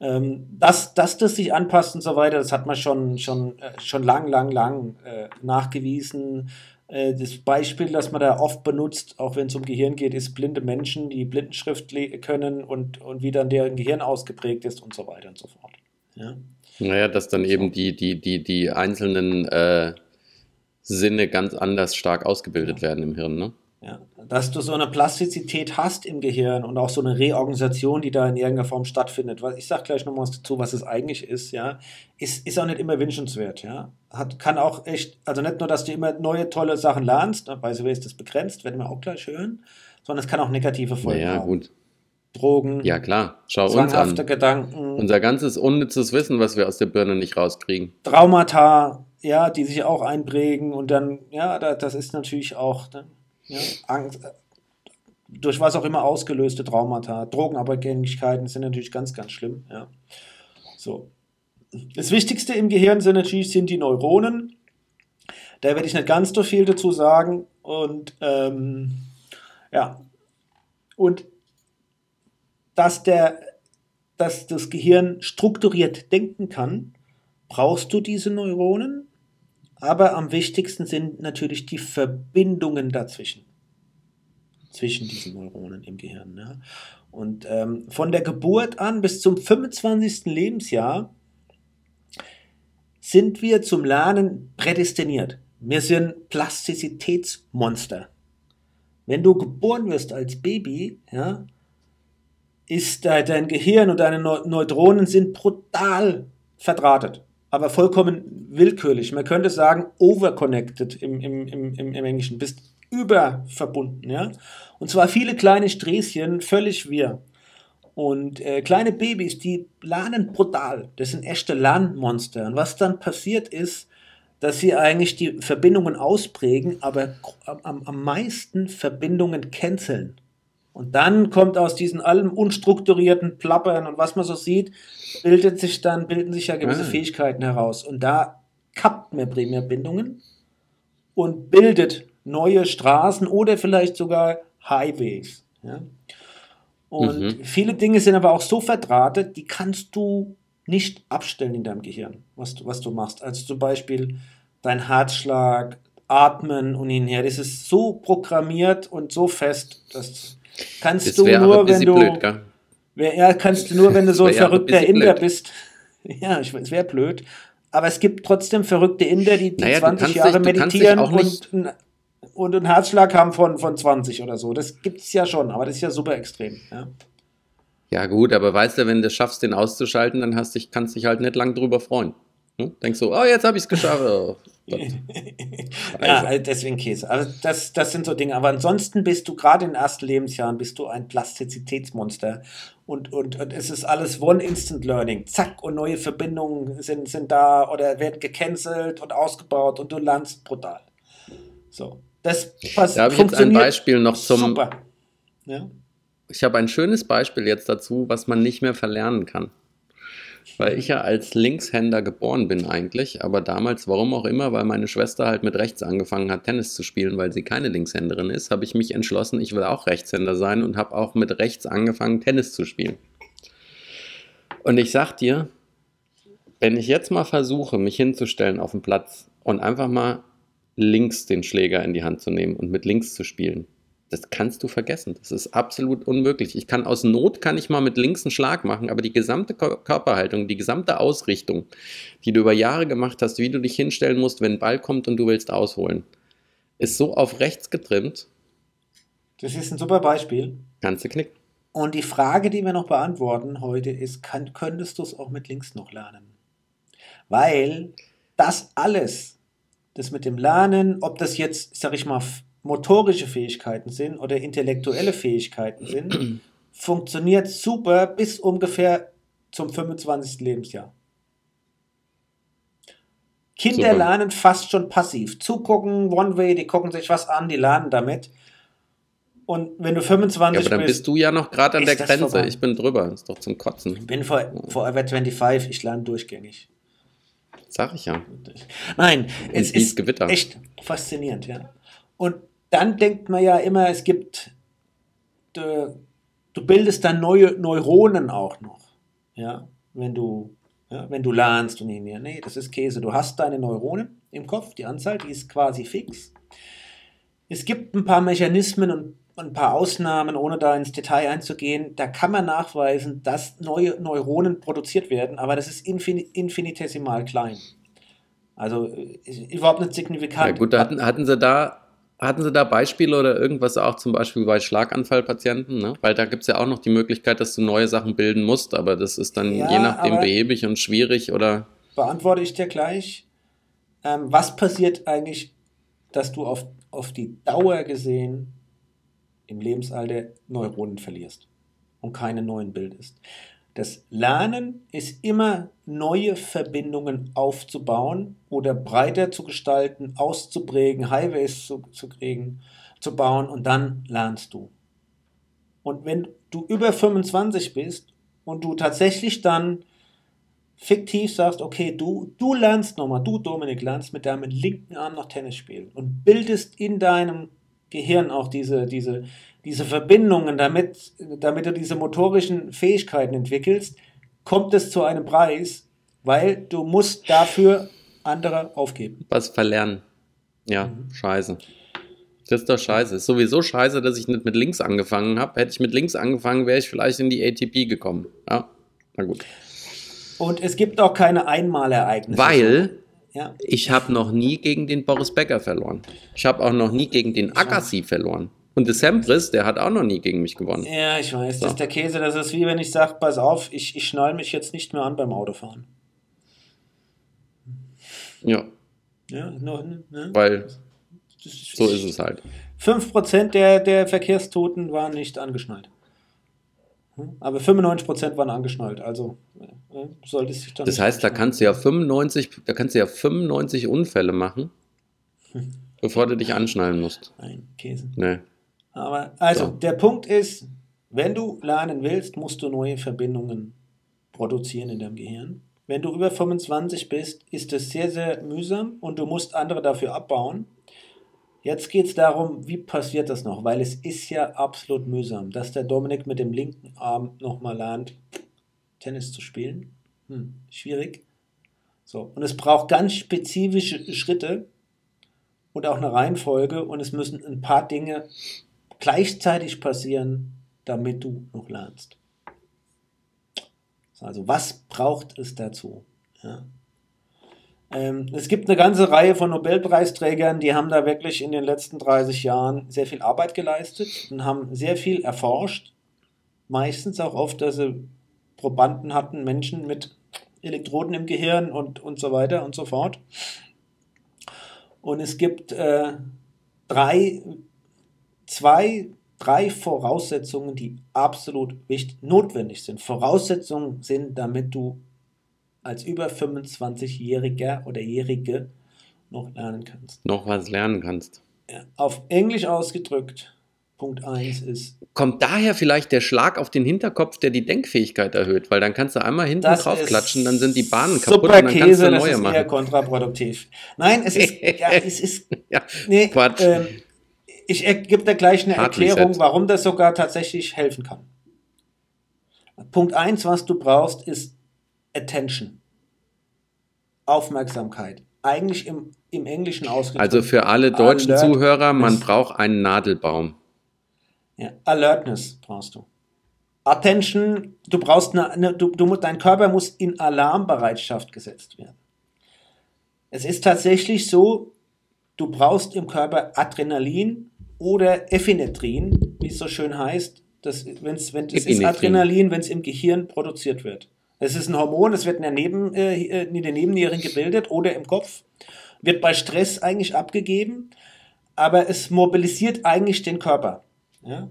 Ähm, dass, dass das sich anpasst und so weiter, das hat man schon, schon, äh, schon lang, lang, lang äh, nachgewiesen. Äh, das Beispiel, das man da oft benutzt, auch wenn es um Gehirn geht, ist blinde Menschen, die Blindenschrift können und, und wie dann deren Gehirn ausgeprägt ist und so weiter und so fort. Ja. Naja, dass dann eben die, die, die, die einzelnen äh, Sinne ganz anders stark ausgebildet werden im Hirn, ne? Ja, dass du so eine Plastizität hast im Gehirn und auch so eine Reorganisation, die da in irgendeiner Form stattfindet. Ich sag gleich noch mal was dazu, was es eigentlich ist, ja, ist, ist auch nicht immer wünschenswert, ja. Hat, kann auch echt, also nicht nur, dass du immer neue tolle Sachen lernst, ne, the way ist das begrenzt, werden wir auch gleich hören, sondern es kann auch negative Folgen Naja, haben. gut. Drogen, Ja, klar. Schau uns an. Gedanken, Unser ganzes unnützes Wissen, was wir aus der Birne nicht rauskriegen. Traumata, ja, die sich auch einprägen und dann, ja, da, das ist natürlich auch ne, ja, Angst, äh, durch was auch immer ausgelöste Traumata. Drogenabhängigkeiten sind natürlich ganz, ganz schlimm. Ja. So. Das Wichtigste im Gehirn sind natürlich sind die Neuronen. Da werde ich nicht ganz so viel dazu sagen. Und ähm, ja. Und dass, der, dass das Gehirn strukturiert denken kann, brauchst du diese Neuronen aber am wichtigsten sind natürlich die Verbindungen dazwischen. Zwischen diesen Neuronen im Gehirn. Ja. Und ähm, von der Geburt an bis zum 25. Lebensjahr sind wir zum Lernen prädestiniert. Wir sind Plastizitätsmonster. Wenn du geboren wirst als Baby, ja, ist dein Gehirn und deine Neutronen sind brutal verdrahtet, aber vollkommen willkürlich. Man könnte sagen, overconnected im, im, im, im, Englischen. Bist überverbunden, ja. Und zwar viele kleine Sträßchen, völlig wir. Und äh, kleine Babys, die lernen brutal. Das sind echte Lernmonster. Und was dann passiert ist, dass sie eigentlich die Verbindungen ausprägen, aber am, am meisten Verbindungen canceln. Und dann kommt aus diesen allem unstrukturierten Plappern und was man so sieht, bildet sich dann, bilden sich ja gewisse ah. Fähigkeiten heraus. Und da kappt man Primärbindungen und bildet neue Straßen oder vielleicht sogar Highways. Ja? Und mhm. viele Dinge sind aber auch so verdrahtet, die kannst du nicht abstellen in deinem Gehirn, was du, was du machst. Also zum Beispiel dein Herzschlag, Atmen und hin her. Das ist so programmiert und so fest, dass kannst das du nur, wenn du. Blöd, wär, ja, kannst du nur, wenn du so ein verrückter ein Inder blöd. bist. Ja, ich, es wäre blöd. Aber es gibt trotzdem verrückte Inder, die, die naja, 20 Jahre dich, meditieren und, und einen Herzschlag haben von, von 20 oder so. Das gibt es ja schon, aber das ist ja super extrem. Ja. ja, gut, aber weißt du, wenn du schaffst, den auszuschalten, dann hast dich, kannst du dich halt nicht lang drüber freuen. Hm? Denkst du, oh, jetzt habe ich es geschafft. Oh, ja, deswegen Käse. Also das, das sind so Dinge. Aber ansonsten bist du gerade in den ersten Lebensjahren bist du ein Plastizitätsmonster. Und, und, und es ist alles One-Instant-Learning. Zack, und neue Verbindungen sind, sind da oder werden gecancelt und ausgebaut und du lernst brutal. So. Das was da habe ich jetzt ein Beispiel noch zum. Super. Ja? Ich habe ein schönes Beispiel jetzt dazu, was man nicht mehr verlernen kann. Weil ich ja als Linkshänder geboren bin eigentlich, aber damals, warum auch immer, weil meine Schwester halt mit rechts angefangen hat, Tennis zu spielen, weil sie keine Linkshänderin ist, habe ich mich entschlossen, ich will auch Rechtshänder sein und habe auch mit rechts angefangen, Tennis zu spielen. Und ich sag dir, wenn ich jetzt mal versuche, mich hinzustellen auf dem Platz und einfach mal links den Schläger in die Hand zu nehmen und mit links zu spielen. Das kannst du vergessen. Das ist absolut unmöglich. Ich kann aus Not kann ich mal mit links einen Schlag machen, aber die gesamte Körperhaltung, die gesamte Ausrichtung, die du über Jahre gemacht hast, wie du dich hinstellen musst, wenn ein Ball kommt und du willst ausholen, ist so auf rechts getrimmt. Das ist ein super Beispiel. Kannst du knicken. Und die Frage, die wir noch beantworten heute, ist: kann, Könntest du es auch mit links noch lernen? Weil das alles das mit dem Lernen, ob das jetzt, sag ich mal, motorische Fähigkeiten sind oder intellektuelle Fähigkeiten sind, funktioniert super bis ungefähr zum 25. Lebensjahr. Kinder super. lernen fast schon passiv. Zugucken, One-Way, die gucken sich was an, die lernen damit. Und wenn du 25 bist. Ja, aber dann bist, bist du ja noch gerade an der Grenze. Vorbei. Ich bin drüber. Ist doch zum Kotzen. Ich bin vor, Forever 25. Ich lerne durchgängig. Sag ich ja. Nein, es ist Gewitter. echt faszinierend, ja. Und dann denkt man ja immer, es gibt, du, du bildest dann neue Neuronen auch noch, ja, wenn du, ja, wenn du lernst und mehr. Nee, das ist Käse. Du hast deine Neuronen im Kopf, die Anzahl, die ist quasi fix. Es gibt ein paar Mechanismen und ein paar Ausnahmen, ohne da ins Detail einzugehen, da kann man nachweisen, dass neue Neuronen produziert werden, aber das ist infinitesimal klein. Also überhaupt nicht signifikant. Ja gut, da hatten, hatten Sie da hatten Sie da Beispiele oder irgendwas auch zum Beispiel bei Schlaganfallpatienten? Ne? Weil da gibt es ja auch noch die Möglichkeit, dass du neue Sachen bilden musst, aber das ist dann ja, je nachdem behäbig und schwierig oder. Beantworte ich dir gleich. Ähm, was passiert eigentlich, dass du auf, auf die Dauer gesehen im Lebensalter Neuronen verlierst und keine neuen bildest. Das Lernen ist immer neue Verbindungen aufzubauen oder breiter zu gestalten, auszuprägen, Highways zu, zu kriegen, zu bauen und dann lernst du. Und wenn du über 25 bist und du tatsächlich dann fiktiv sagst, okay, du, du lernst nochmal, du Dominik lernst mit deinem linken Arm noch Tennis spielen und bildest in deinem Gehirn auch diese, diese, diese Verbindungen, damit, damit du diese motorischen Fähigkeiten entwickelst, kommt es zu einem Preis, weil du musst dafür andere aufgeben. Was verlernen. Ja, scheiße. Das ist doch scheiße. Ist sowieso scheiße, dass ich nicht mit links angefangen habe. Hätte ich mit links angefangen, wäre ich vielleicht in die ATP gekommen. Ja, na gut. Und es gibt auch keine Einmalereignisse. Weil Ja. ich habe noch nie gegen den Boris Becker verloren. Ich habe auch noch nie gegen den Agassi verloren. Und der Sampras, der hat auch noch nie gegen mich gewonnen. ja, ich weiß, So. das ist der Käse. Das ist wie wenn ich sage, pass auf, ich, ich schnall mich jetzt nicht mehr an beim Autofahren. Ja, Ja, nur, ne? weil so ist es halt. 5% der, der Verkehrstoten waren nicht angeschnallt. Hm? Aber 95% waren angeschnallt. Also äh, sollte es sich dann. Das heißt, da kannst du ja 95, da kannst du ja 95 Unfälle machen, Hm. bevor du dich anschnallen musst. Nein, Käse. Nee. Aber also, So. der Punkt ist, wenn du lernen willst, musst du neue Verbindungen produzieren in deinem Gehirn. Wenn du über 25 bist, ist es sehr, sehr mühsam und du musst andere dafür abbauen. Jetzt geht es darum, wie passiert das noch? Weil es ist ja absolut mühsam, dass der Dominik mit dem linken Arm nochmal lernt, Tennis zu spielen. Hm, schwierig. So, und es braucht ganz spezifische Schritte und auch eine Reihenfolge und es müssen ein paar Dinge gleichzeitig passieren, damit du noch lernst. Also was braucht es dazu? Ja. Ähm, es gibt eine ganze Reihe von Nobelpreisträgern, die haben da wirklich in den letzten 30 Jahren sehr viel Arbeit geleistet und haben sehr viel erforscht. Meistens auch oft, dass sie Probanden hatten, Menschen mit Elektroden im Gehirn und, und so weiter und so fort. Und es gibt äh, drei, zwei, drei Voraussetzungen, die absolut wichtig, notwendig sind. Voraussetzungen sind, damit du als über 25-Jähriger oder Jährige noch lernen kannst. Noch was lernen kannst. Ja. Auf Englisch ausgedrückt, Punkt 1 ist, Kommt daher vielleicht der Schlag auf den Hinterkopf, der die Denkfähigkeit erhöht, weil dann kannst du einmal hinten das drauf ist klatschen, dann sind die Bahnen kaputt super und dann kannst Käse, du das neue ist eher machen. kontraproduktiv. Nein, es ist, ja, es ist Ja, Nee, Quatsch. Ähm, ich gebe dir gleich eine Hard Erklärung, Reset. warum das sogar tatsächlich helfen kann. Punkt 1, was du brauchst, ist Attention. Aufmerksamkeit. Eigentlich im, im Englischen ausgedrückt. Also für alle deutschen Alert- Zuhörer, man braucht einen Nadelbaum. Ja, Alertness brauchst du. Attention, du brauchst eine, eine du, du, dein Körper muss in Alarmbereitschaft gesetzt werden. Es ist tatsächlich so, du brauchst im Körper Adrenalin oder Epinephrine, wie es so schön heißt. Das, wenn's, wenn, es ist. Adrenalin, wenn es im Gehirn produziert wird. Es ist ein Hormon, es wird in der, Neben, äh, in der Nebennieren gebildet oder im Kopf, wird bei Stress eigentlich abgegeben, aber es mobilisiert eigentlich den Körper. Ja?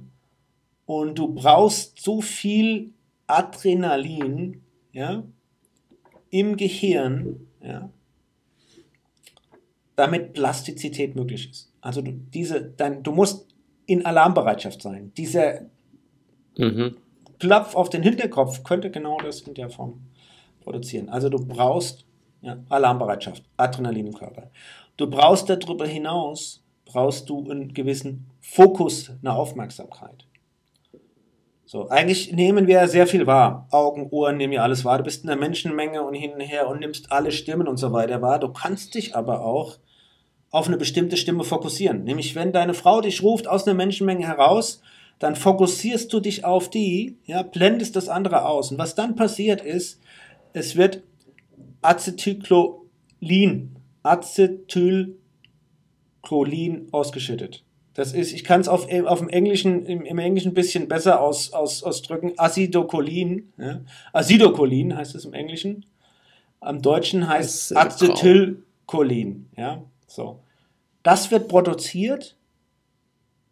Und du brauchst so viel Adrenalin ja, im Gehirn, ja, damit Plastizität möglich ist. Also du, diese, dein, du musst in Alarmbereitschaft sein. Dieser Mhm. Klopf auf den Hinterkopf könnte genau das in der Form produzieren. Also du brauchst ja, Alarmbereitschaft, Adrenalin im Körper. Du brauchst darüber hinaus, brauchst du einen gewissen Fokus, eine Aufmerksamkeit. So, eigentlich nehmen wir sehr viel wahr. Augen, Ohren nehmen ja alles wahr. Du bist in der Menschenmenge und hin und her und nimmst alle Stimmen und so weiter wahr. Du kannst dich aber auch auf eine bestimmte Stimme fokussieren. Nämlich, wenn deine Frau dich ruft aus einer Menschenmenge heraus, dann fokussierst du dich auf die, ja, blendest das andere aus. Und was dann passiert ist, es wird Acetylcholin, Acetylcholin ausgeschüttet. Das ist, ich kann es auf, auf dem Englischen, im, im Englischen ein bisschen besser aus, aus, ausdrücken, Acidocholin. Ja? Acidocholin heißt es im Englischen. Am Deutschen heißt es äh, Acetylcholin. Ja? So. Das wird produziert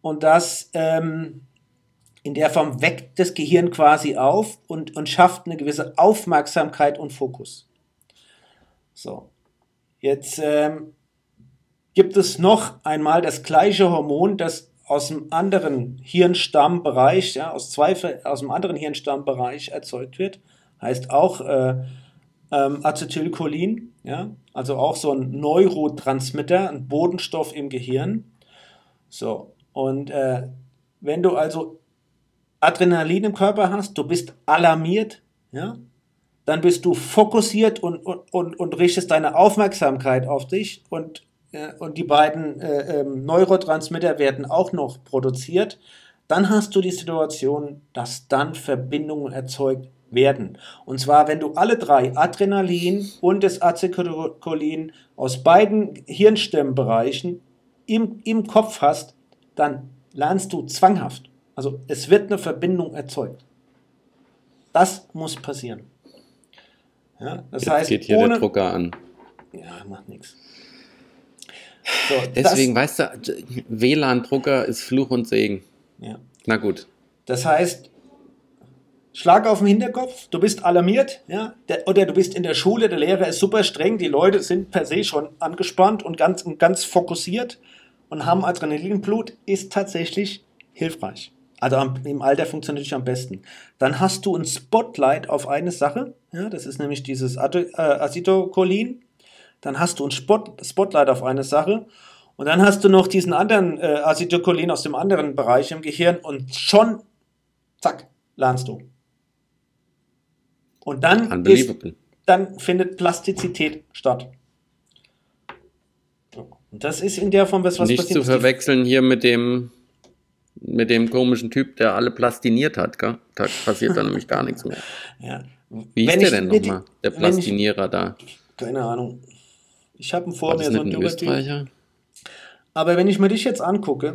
und das ähm, in der Form weckt das Gehirn quasi auf und, und schafft eine gewisse Aufmerksamkeit und Fokus. So, jetzt ähm, gibt es noch einmal das gleiche Hormon, das aus einem anderen Hirnstammbereich, ja, aus, zwei, aus einem anderen Hirnstammbereich erzeugt wird, heißt auch äh, ähm, Acetylcholin, ja, also auch so ein Neurotransmitter, ein Bodenstoff im Gehirn. So, und äh, wenn du also Adrenalin im Körper hast, du bist alarmiert, ja, dann bist du fokussiert und, und, und, und richtest deine Aufmerksamkeit auf dich und, äh, und die beiden äh, ähm, Neurotransmitter werden auch noch produziert. Dann hast du die Situation, dass dann Verbindungen erzeugt werden. Und zwar, wenn du alle drei, Adrenalin und das Acetylcholin, aus beiden Hirnstimmenbereichen im, im Kopf hast, dann lernst du zwanghaft. Also es wird eine Verbindung erzeugt. Das muss passieren. Ja, das Jetzt heißt, geht hier ohne, der Drucker an. Ja, macht nichts. So, Deswegen, weißt du, WLAN-Drucker ist Fluch und Segen. das, ja. Na gut. das heißt, Schlag auf den Hinterkopf, du bist alarmiert, ja, der, oder du bist in der Schule, der Lehrer ist super streng, die Leute sind per se schon angespannt und ganz, und ganz fokussiert und haben Adrenalinblut, ist tatsächlich hilfreich. Also am, im Alter funktioniert natürlich am besten. Dann hast du ein Spotlight auf eine Sache, ja, das ist nämlich dieses äh, Acetylcholin. Dann hast du ein Spot, Spotlight auf eine Sache und dann hast du noch diesen anderen äh, Acetylcholin aus dem anderen Bereich im Gehirn und schon, zack, lernst du. Und dann, ist, dann findet Plastizität statt. Und das ist in der Form, was was Nicht passiert zu ist. Die- verwechseln hier mit dem, mit dem komischen Typ, der alle plastiniert hat. Gell? Da passiert dann nämlich gar nichts mehr. Ja. Wie ist der denn nochmal? Der wenn ich- Plastinierer da. Keine Ahnung. Ich habe ihn vor War mir, so ein. Österreicher? Aber wenn ich mir dich jetzt angucke,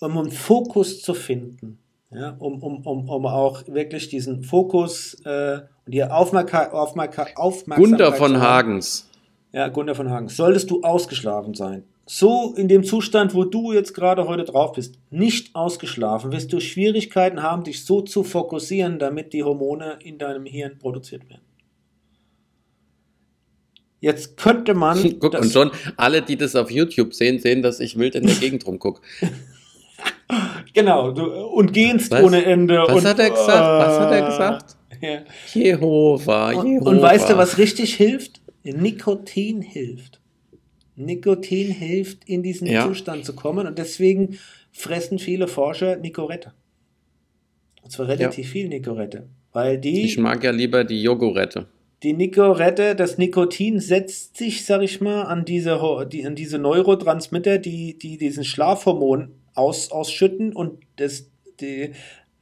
um einen Fokus zu finden, ja, um, um, um, um auch wirklich diesen Fokus äh, und die Aufmerka Aufmerka Aufmerksamkeit Gunther zu von Hagens. Ja, Gunther von Hagen. Solltest du ausgeschlafen sein. So in dem Zustand, wo du jetzt gerade heute drauf bist, nicht ausgeschlafen, wirst du Schwierigkeiten haben, dich so zu fokussieren, damit die Hormone in deinem Hirn produziert werden. Jetzt könnte man. Guck, und schon alle, die das auf YouTube sehen, sehen, dass ich wild in der Gegend rumgucke. Genau, du, und gehst ohne Ende. Was und, hat er gesagt? Was hat er gesagt? Ja. Jehova, Und, Jehova. und weißt du, was richtig hilft? Nikotin hilft. Nikotin hilft, in diesen Ja. Zustand zu kommen und deswegen fressen viele Forscher Nicorette. Und zwar relativ viel Nicorette. Weil die, Ich mag ja lieber die Jogurette. die Nicorette, das Nikotin setzt sich, sag ich mal, an diese, die, an diese Neurotransmitter, die, die diesen Schlafhormon aus, ausschütten und das, die,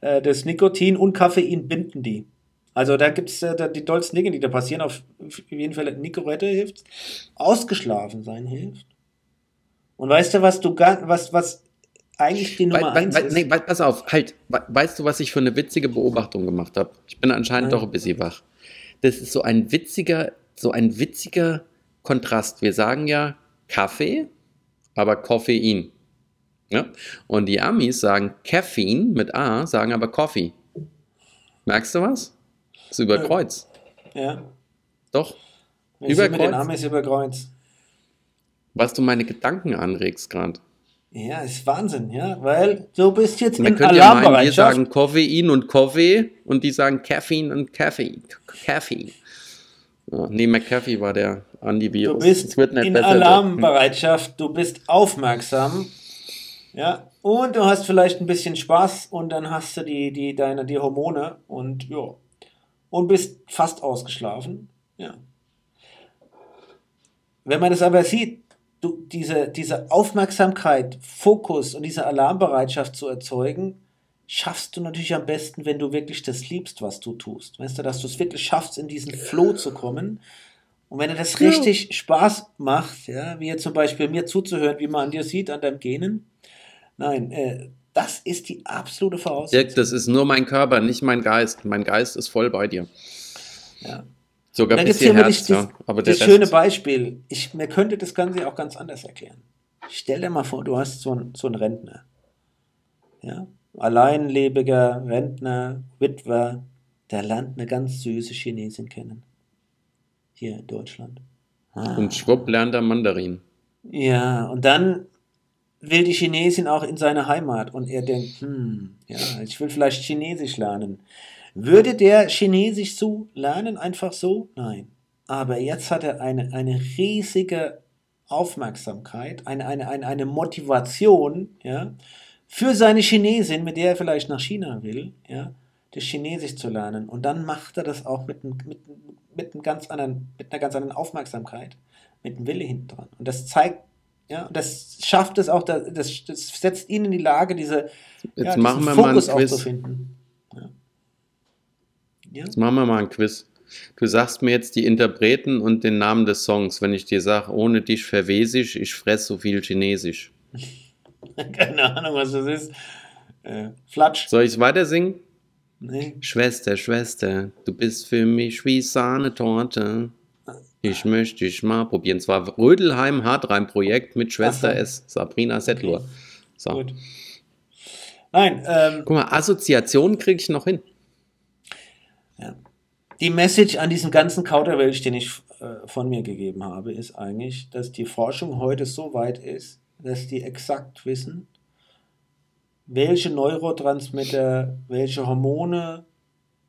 äh, das Nikotin und Koffein binden die. Also da gibt es äh, da die dollsten Dinge, die da passieren. Auf jeden Fall Nicorette hilft. Ausgeschlafen sein hilft. Und weißt du, was du gar, was, was eigentlich die Nummer wei- eins ist? nee, pass auf, halt. Wei- Weißt du, was ich für eine witzige Beobachtung gemacht habe? Ich bin anscheinend Nein. doch ein bisschen wach. Das ist so ein witziger, so ein witziger Kontrast. Wir sagen ja Kaffee, aber Koffein. Ja? Und die Amis sagen Caffeine mit A, sagen aber Coffee. Merkst du was? Ist über Nö. Kreuz. Ja. Doch. Wir sind mit den Kreuz. Amis über Kreuz. Was du meine Gedanken anregst gerade. Ja, ist Wahnsinn, ja, weil du bist jetzt Man in könnte ja meinen, wir Alarmbereitschaft. sagen Koffein und Kaffee und die sagen Caffeine und Kaffee. Kaffee. Ja, nee, McCaffey war der Du Antivirus. bist Es wird nicht in besser. Alarmbereitschaft, du bist aufmerksam, ja, und du hast vielleicht ein bisschen Spaß und dann hast du die, die, deine, die Hormone und ja, und bist fast ausgeschlafen, ja. Wenn man das aber sieht, du, diese, diese Aufmerksamkeit, Fokus und diese Alarmbereitschaft zu erzeugen, schaffst du natürlich am besten, wenn du wirklich das liebst, was du tust. Weißt du, dass du es wirklich schaffst, in diesen Flow zu kommen. Und wenn dir das Ja. richtig Spaß macht, ja, wie jetzt zum Beispiel mir zuzuhören, wie man an dir sieht, an deinem Genen, nein, äh, das ist die absolute Voraussetzung. Dirk, das ist nur mein Körper, nicht mein Geist. Mein Geist ist voll bei dir. Ja. Sogar bisschen hier Herz, wirklich ja. das, das schöne Beispiel. Ich, mir könnte das Ganze auch ganz anders erklären. Stell dir mal vor, du hast so einen, so einen Rentner. Ja? Alleinlebiger Rentner, Witwer, der lernt eine ganz süße Chinesin kennen. Hier in Deutschland. Ah. Und schwupp lernt er Mandarin. Ja, und dann will die Chinesin auch in seine Heimat und er denkt, hm, ja, ich will vielleicht Chinesisch lernen. Würde der Chinesisch so lernen, einfach so? Nein. Aber jetzt hat er eine, eine riesige Aufmerksamkeit, eine, eine, eine, eine Motivation, ja, für seine Chinesin, mit der er vielleicht nach China will, ja. das Chinesisch zu lernen. Und dann macht er das auch mit, mit, mit, einem ganz anderen, mit einer ganz anderen Aufmerksamkeit, mit einem Wille hinten dran. Und das zeigt, ja, das schafft es auch, das, das, setzt ihn in die Lage, diese, Jetzt ja, machen wir mal ein Fokus Quiz. zu finden. Ja. Ja? Jetzt machen wir mal ein Quiz. Du sagst mir jetzt die Interpreten und den Namen des Songs, wenn ich dir sage, ohne dich verwes ich, ich fress so viel Chinesisch. Keine Ahnung, was das ist. Äh, Flatsch. Soll ich es weiter singen? Nee. Schwester, Schwester, du bist für mich wie Sahnetorte. Ich möchte dich mal probieren. Es war Rödelheim Hartreim-Projekt mit Schwester so. S, Sabrina Settlur. Okay. So. Gut. Nein, ähm, Guck mal, Assoziation kriege ich noch hin. Ja. Die Message an diesem ganzen Kauderwelsch, den ich äh, von mir gegeben habe, ist eigentlich, dass die Forschung heute so weit ist, dass die exakt wissen, welche Neurotransmitter, welche Hormone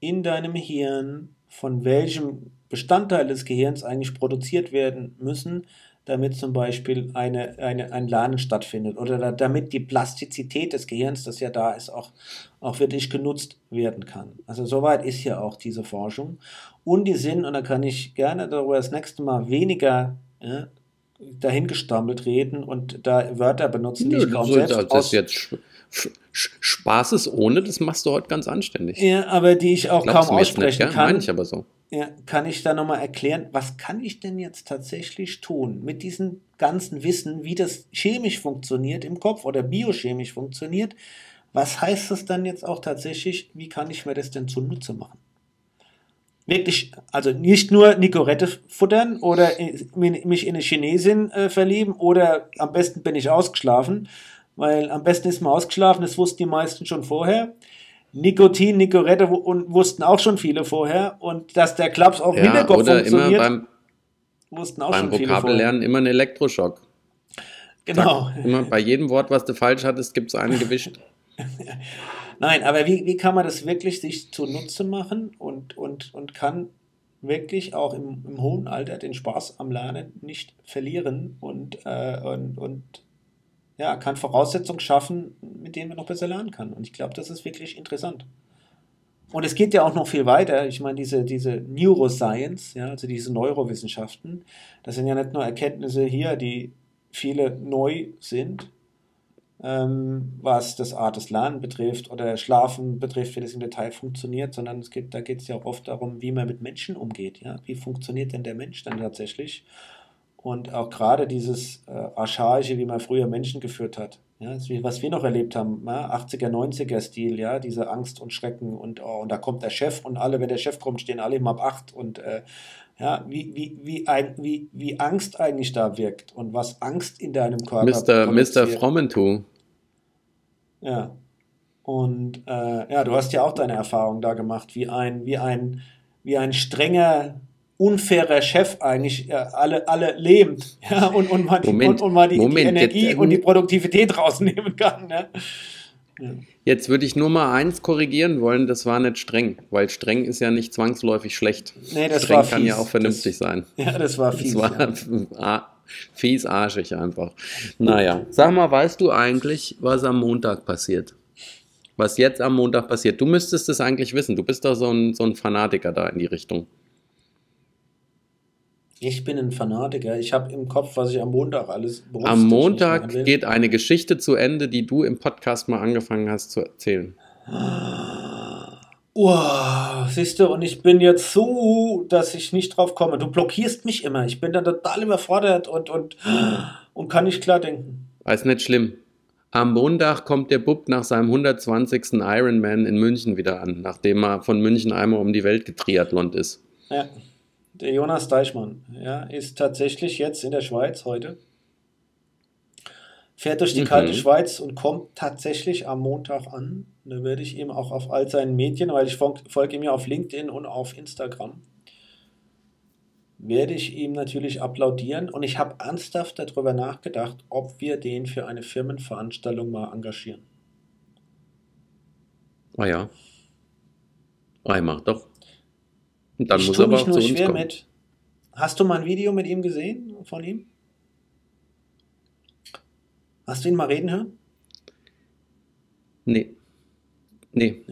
in deinem Hirn von welchem Bestandteil des Gehirns eigentlich produziert werden müssen, damit zum Beispiel eine, eine, ein Lernen stattfindet oder da, damit die Plastizität des Gehirns, das ja da ist, auch, auch wirklich genutzt werden kann. Also soweit ist ja auch diese Forschung. Und die sind, und da kann ich gerne darüber das nächste Mal weniger ja, dahingestammelt reden und da Wörter benutzen, die Nö, ich kaum so, selbst das aus jetzt Spaßes ohne, das machst du heute ganz anständig. ja, aber die ich auch Glaubst kaum nicht, aussprechen gell? kann. Meine ich aber so. Ja, kann ich da nochmal erklären, was kann ich denn jetzt tatsächlich tun mit diesem ganzen Wissen, wie das chemisch funktioniert im Kopf oder biochemisch funktioniert? Was heißt das dann jetzt auch tatsächlich? Wie kann ich mir das denn zunutze machen? Wirklich, also nicht nur Nicorette futtern oder mich in eine Chinesin äh, verlieben oder am besten bin ich ausgeschlafen, weil am besten ist man ausgeschlafen, das wussten die meisten schon vorher. Nikotin, Nicorette wussten auch schon viele vorher und dass der Klaps auch im Ja, Hinterkopf oder immer funktioniert, beim, wussten auch beim schon viele vorher. Vokabellernen immer ein Elektroschock. Genau. Zack, immer bei jedem Wort, was du falsch hattest, gibt es einen gewischt. Nein, aber wie, wie kann man das wirklich sich zunutze machen und, und, und kann wirklich auch im, im hohen Alter den Spaß am Lernen nicht verlieren und, äh, und, und ja, kann Voraussetzungen schaffen, mit denen man noch besser lernen kann. Und ich glaube, das ist wirklich interessant. Und es geht ja auch noch viel weiter. Ich meine, diese, diese Neuroscience, ja, also diese Neurowissenschaften, das sind ja nicht nur Erkenntnisse hier, die viele neu sind, ähm, was das Art des Lernen betrifft oder Schlafen betrifft, wie das im Detail funktioniert, sondern es geht, da geht es ja auch oft darum, wie man mit Menschen umgeht. Ja? Wie funktioniert denn der Mensch dann tatsächlich? Und auch gerade dieses äh, Archaische, wie man früher Menschen geführt hat. Ja, was wir noch erlebt haben, ja? 80er, 90er Stil, ja, diese Angst und Schrecken und, oh, und da kommt der Chef und alle, wenn der Chef kommt, stehen alle im Ab 8 und äh, ja, wie, wie, wie, ein, wie, wie Angst eigentlich da wirkt und was Angst in deinem Körper Mr. Mr. Frommentu. Ja. Und äh, ja, du hast ja auch deine Erfahrung da gemacht, wie ein, wie ein, wie ein strenger, unfairer Chef eigentlich alle, alle lähmt. Ja, und, und man, Moment, und, und man die, Moment, die Energie jetzt, und die Produktivität rausnehmen kann. Ne? Ja. Jetzt würde ich nur mal eins korrigieren wollen, das war nicht streng, weil streng ist ja nicht zwangsläufig schlecht. Nee, das streng war kann fies. ja auch vernünftig das, sein. Ja, das war fies. Das war ja. fies arschig einfach. Naja, sag mal, weißt du eigentlich, was am Montag passiert? Was jetzt am Montag passiert? Du müsstest es eigentlich wissen. Du bist doch so ein, so ein Fanatiker da in die Richtung. Ich bin ein Fanatiker. Ich habe im Kopf, was ich am Montag alles Am Montag geht eine Geschichte zu Ende, die du im Podcast mal angefangen hast zu erzählen. Oh, siehst du, und ich bin jetzt so, dass ich nicht drauf komme. Du blockierst mich immer. Ich bin dann total überfordert und, und, und kann nicht klar denken. Ist nicht schlimm. Am Montag kommt der Bub nach seinem 120. Ironman in München wieder an, nachdem er von München einmal um die Welt getriathlont ist. Ja, der Jonas Deichmann ja, ist tatsächlich jetzt in der Schweiz heute. Fährt durch die Mhm. kalte Schweiz und kommt tatsächlich am Montag an. Da werde ich ihm auch auf all seinen Medien, weil ich fol- folge ihm ja auf LinkedIn und auf Instagram, werde ich ihm natürlich applaudieren. Und ich habe ernsthaft darüber nachgedacht, ob wir den für eine Firmenveranstaltung mal engagieren. Ah ja. Mach doch. Dann ich muss er aber auch nur zu uns schwer kommen. mit. Hast du mal ein Video mit ihm gesehen, von ihm? Hast du ihn mal reden hören? Nee. Nee.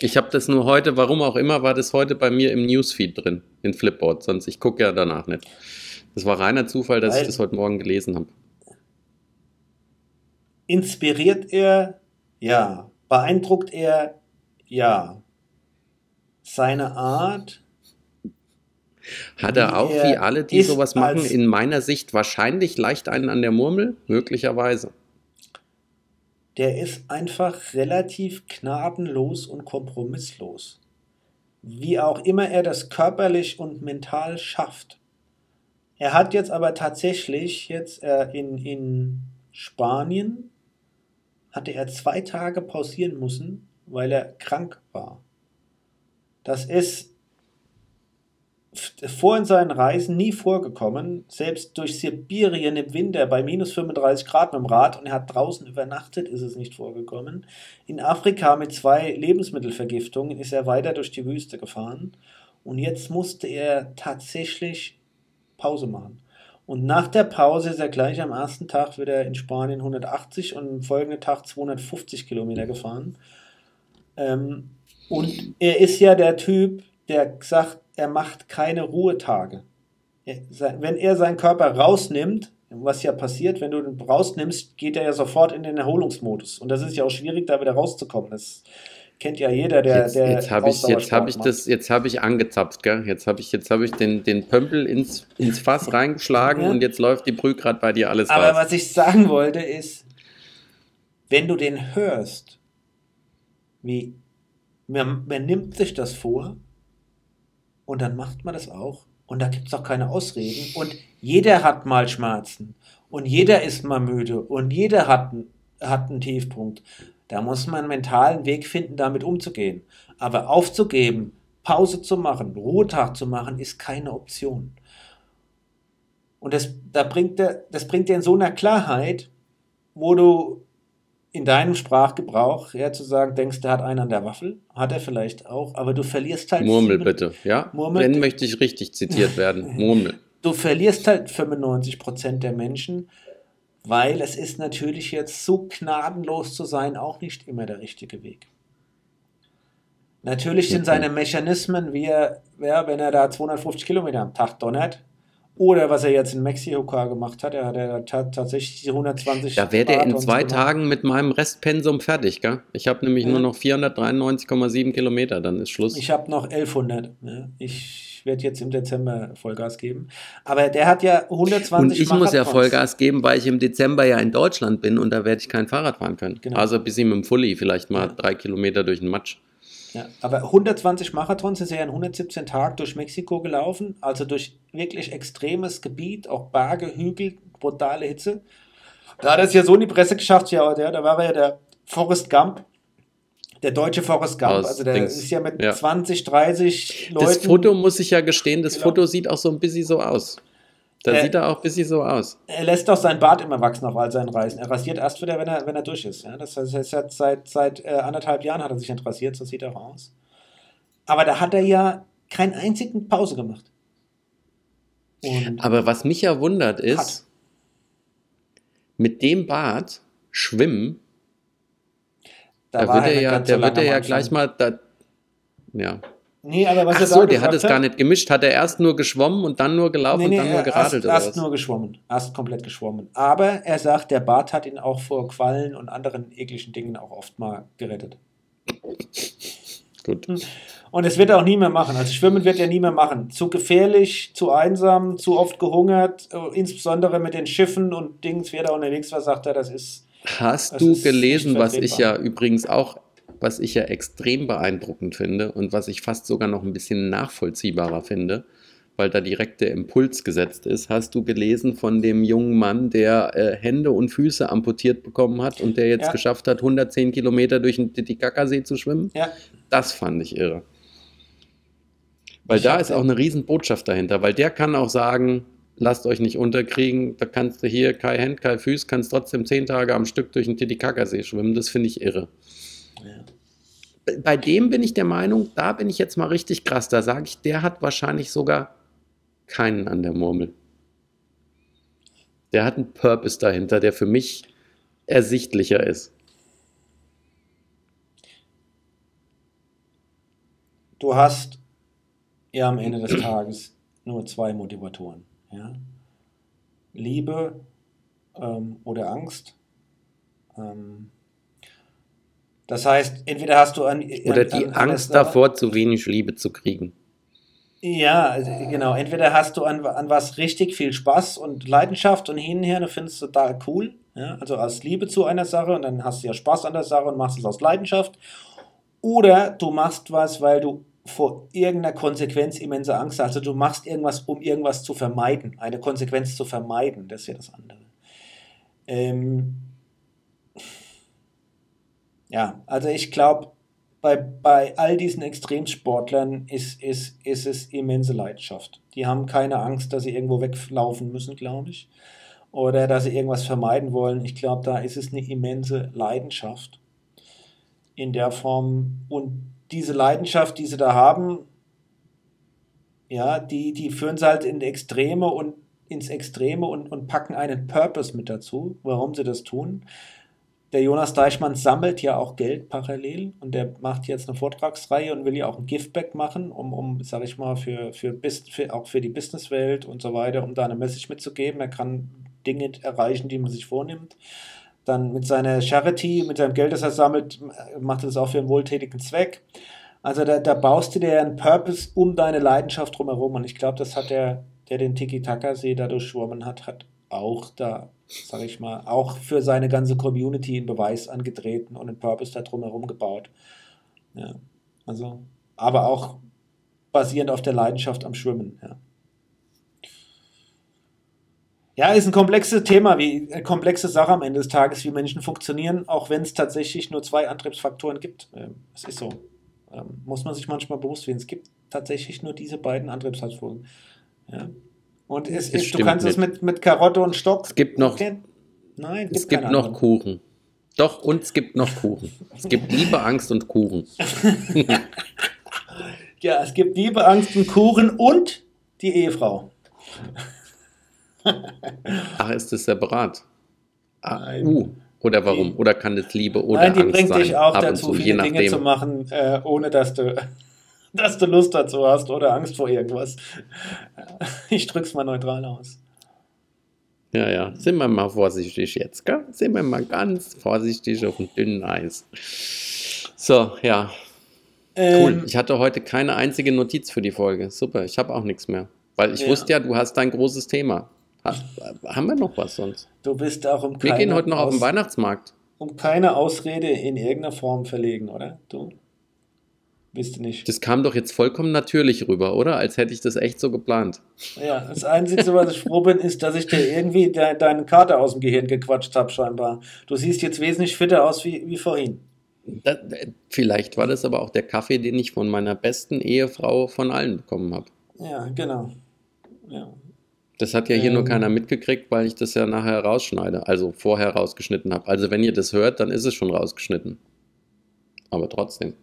Ich habe das nur heute, warum auch immer, war das heute bei mir im Newsfeed drin, in Flipboard. Sonst ich gucke ja danach nicht. Das war reiner Zufall, dass Weil- ich das heute Morgen gelesen habe. Inspiriert er? Ja. Beeindruckt er? Ja. Seine Art? Hat er auch, er wie alle, die sowas machen, in meiner Sicht wahrscheinlich leicht einen an der Murmel? Möglicherweise. Der ist einfach relativ gnadenlos und kompromisslos. Wie auch immer er das körperlich und mental schafft. Er hat jetzt aber tatsächlich jetzt äh, in, in Spanien hatte er zwei Tage pausieren müssen, weil er krank war. Das ist vor in seinen Reisen nie vorgekommen, selbst durch Sibirien im Winter bei minus 35 Grad mit dem Rad und er hat draußen übernachtet, ist es nicht vorgekommen. In Afrika mit zwei Lebensmittelvergiftungen ist er weiter durch die Wüste gefahren und jetzt musste er tatsächlich Pause machen. Und nach der Pause ist er gleich am ersten Tag wieder in Spanien 180 und am folgenden Tag 250 Kilometer gefahren. Ähm, und er ist ja der Typ, der sagt, er macht keine Ruhetage. Wenn er seinen Körper rausnimmt, was ja passiert, wenn du den rausnimmst, geht er ja sofort in den Erholungsmodus. Und das ist ja auch schwierig, da wieder rauszukommen. Das kennt ja jeder, der. Jetzt, der jetzt habe ich, jetzt hab ich das, jetzt habe ich angezapft, gell? Jetzt habe ich, jetzt habe ich den, den Pömpel ins, ins Fass reingeschlagen Ja. und jetzt läuft die Brühe gerade bei dir alles Aber raus. was ich sagen wollte ist, wenn du den hörst, wie man, man nimmt sich das vor und dann macht man das auch und da gibt es auch keine Ausreden und jeder hat mal Schmerzen und jeder ist mal müde und jeder hat, hat einen Tiefpunkt. Da muss man einen mentalen Weg finden, damit umzugehen. Aber aufzugeben, Pause zu machen, Ruhetag zu machen, ist keine Option. Und das, da bringt der, das bringt dir in so einer Klarheit, wo du in deinem Sprachgebrauch ja zu sagen denkst, der hat einen an der Waffel, hat er vielleicht auch, aber du verlierst halt Murmel bitte, ja? Murmel. Wenn möchte ich richtig zitiert werden. Murmel. du verlierst halt 95% der Menschen, weil es ist natürlich jetzt so gnadenlos zu sein auch nicht immer der richtige Weg. Natürlich sind seine Mechanismen, wie er, ja, wenn er da 250 Kilometer am Tag donnert, oder was er jetzt in Mexiko gemacht hat, er hat ja ta tatsächlich die 120 Da wäre der in Marathons zwei gemacht. Tagen mit meinem Restpensum fertig, gell? Ich habe nämlich Ja. nur noch 493,7 Kilometer, dann ist Schluss. Ich habe noch 1100. Ne? Ich werde jetzt im Dezember Vollgas geben. Aber der hat ja 120 Und ich muss ja Marathons. Vollgas geben, weil ich im Dezember ja in Deutschland bin und da werde ich kein Fahrrad fahren können. Genau. Also bis mit dem Fully vielleicht mal Ja. drei Kilometer durch den Matsch. Ja, aber 120 Marathons ist er ja in 117 Tagen durch Mexiko gelaufen, also durch wirklich extremes Gebiet, auch Berge, Hügel, brutale Hitze. Da hat er es ja so in die Presse geschafft, ja, der, da war er ja der Forrest Gump, der deutsche Forrest Gump. Also der Dings, ist ja mit ja. 20, 30 Leuten. Das Foto muss ich ja gestehen, das Genau. Foto sieht auch so ein bisschen so aus. Da Äh, sieht er auch ein bisschen so aus. Er lässt auch sein Bart immer wachsen auf all seinen Reisen. Er rasiert erst wieder, wenn er, wenn er durch ist. Ja, das heißt, er jetzt seit, seit äh, anderthalb Jahren hat er sich nicht rasiert, so sieht er auch aus. Aber da hat er ja keinen einzigen Pause gemacht. Und Aber was mich ja wundert ist, Hat. mit dem Bart schwimmen, da, da, wird er ja, der wird er ja gleich mal da, ja. Nee, aber was Ach er so, der hat es gar nicht gemischt. Hat er erst nur geschwommen und dann nur gelaufen und dann nur er- geradelt erst, oder erst nur geschwommen. Erst komplett geschwommen. Aber er sagt, der Bart hat ihn auch vor Quallen und anderen ekligen Dingen auch oft mal gerettet. Gut. Und es wird er auch nie mehr machen. Also Schwimmen wird er nie mehr machen. Zu gefährlich, zu einsam, zu oft gehungert, äh, insbesondere mit den Schiffen und Dings, wer da unterwegs war, sagt er, das ist. Hast Das du ist gelesen, was ich ja übrigens auch, was ich ja extrem beeindruckend finde und was ich fast sogar noch ein bisschen nachvollziehbarer finde, weil da direkt der Impuls gesetzt ist. Hast du gelesen von dem jungen Mann, der äh, Hände und Füße amputiert bekommen hat und der jetzt Ja. geschafft hat, 110 Kilometer durch den Titicacasee zu schwimmen? Ja, Das fand ich irre. Weil Ich da ist auch eine Riesenbotschaft dahinter, weil der kann auch sagen, lasst euch nicht unterkriegen, da kannst du hier kein Hand, kein Füß, kannst trotzdem zehn Tage am Stück durch den Titicacasee schwimmen, das finde ich irre. Ja. Bei- dem bin ich der Meinung, da bin ich jetzt mal richtig krass, da sage ich, der hat wahrscheinlich sogar keinen an der Murmel. Der hat einen Purpose dahinter, der für mich ersichtlicher ist. du hast ja am Ende des Tages nur zwei Motivatoren. Ja? Liebe ähm, oder Angst. Ähm, das heißt, entweder hast du an. Oder die an, Angst davor, zu wenig Liebe zu kriegen. Ja, genau. Entweder hast du an, an was richtig viel Spaß und Leidenschaft und hin und her, du findest es total cool. Ja? Also aus Liebe zu einer Sache und dann hast du ja Spaß an der Sache und machst es aus Leidenschaft. Oder du machst was, weil du vor irgendeiner Konsequenz immense Angst hast. Also du machst irgendwas, um irgendwas zu vermeiden, eine Konsequenz zu vermeiden. Das ist ja das andere. Ähm ja, also ich glaube, bei, bei all diesen Extremsportlern ist, ist, ist es immense Leidenschaft. Die haben keine Angst, dass sie irgendwo weglaufen müssen, glaube ich. Oder dass sie irgendwas vermeiden wollen. Ich glaube, da ist es eine immense Leidenschaft in der Form. Und diese Leidenschaft, die sie da haben, ja, die, die führen sie halt in Extreme und ins Extreme und, und packen einen Purpose mit dazu, warum sie das tun der Jonas Deichmann sammelt ja auch Geld parallel und der macht jetzt eine Vortragsreihe und will ja auch ein Giftback machen, um, um sage ich mal, für, für, für, auch für die Businesswelt und so weiter, um da eine Message mitzugeben. Er kann Dinge erreichen, die man sich vornimmt. Dann mit seiner Charity, mit seinem Geld, das er sammelt, macht er das auch für einen wohltätigen Zweck. Also da, da baust du dir einen Purpose um deine Leidenschaft drumherum und ich glaube, das hat der, der den Tiki-Taka-See da durchschwommen hat, hat auch da sage ich mal, auch für seine ganze Community in Beweis angetreten und einen Purpose da drumherum gebaut. Ja, also, aber auch basierend auf der Leidenschaft am Schwimmen. Ja. Ja, ist ein komplexes Thema, wie eine komplexe Sache am Ende des Tages, wie Menschen funktionieren, auch wenn es tatsächlich nur zwei Antriebsfaktoren gibt. Ähm, es ist so. Ähm, muss man sich manchmal bewusst werden. Es gibt tatsächlich nur diese beiden Antriebsfaktoren. Ja. Und es, es du kannst nicht. es mit, mit Karotte und Stock. Es gibt noch. Nein, es gibt noch anderen. Kuchen. Doch, und es gibt noch Kuchen. Es gibt Liebe, Angst und Kuchen. ja, es gibt Liebe, Angst und Kuchen und die Ehefrau. Ach, ist das separat? Ah, uh, oder warum? Oder kann das Liebe oder Nein, die Angst bringt sein? dich auch dazu, viele Dinge zu machen, äh, ohne dass du dass du Lust dazu hast oder Angst vor irgendwas. Ich drück's mal neutral aus. Ja, ja, sind wir mal vorsichtig jetzt, gell? Sind wir mal ganz vorsichtig auf dem dünnen Eis. So, ja. Ähm, cool. Ich hatte heute keine einzige Notiz für die Folge. Super, ich habe auch nichts mehr. Weil ich ja. wusste ja, du hast dein großes Thema. Hast, haben wir noch was sonst? Du bist auch um Wir gehen heute noch Aus auf den Weihnachtsmarkt. Um keine Ausrede in irgendeiner Form verlegen, oder? Du? Wisst ihr nicht. Das kam doch jetzt vollkommen natürlich rüber, oder? Als hätte ich das echt so geplant. Ja, das Einzige, was ich froh bin, ist, dass ich dir irgendwie de deine Karte aus dem Gehirn gequatscht habe, scheinbar. Du siehst jetzt wesentlich fitter aus wie, wie vorhin. Das, vielleicht war das aber auch der Kaffee, den ich von meiner besten Ehefrau von allen bekommen habe. Ja, genau. Ja. Das hat ja hier ähm, nur keiner mitgekriegt, weil ich das ja nachher rausschneide, also vorher rausgeschnitten habe. Also wenn ihr das hört, dann ist es schon rausgeschnitten. Aber trotzdem.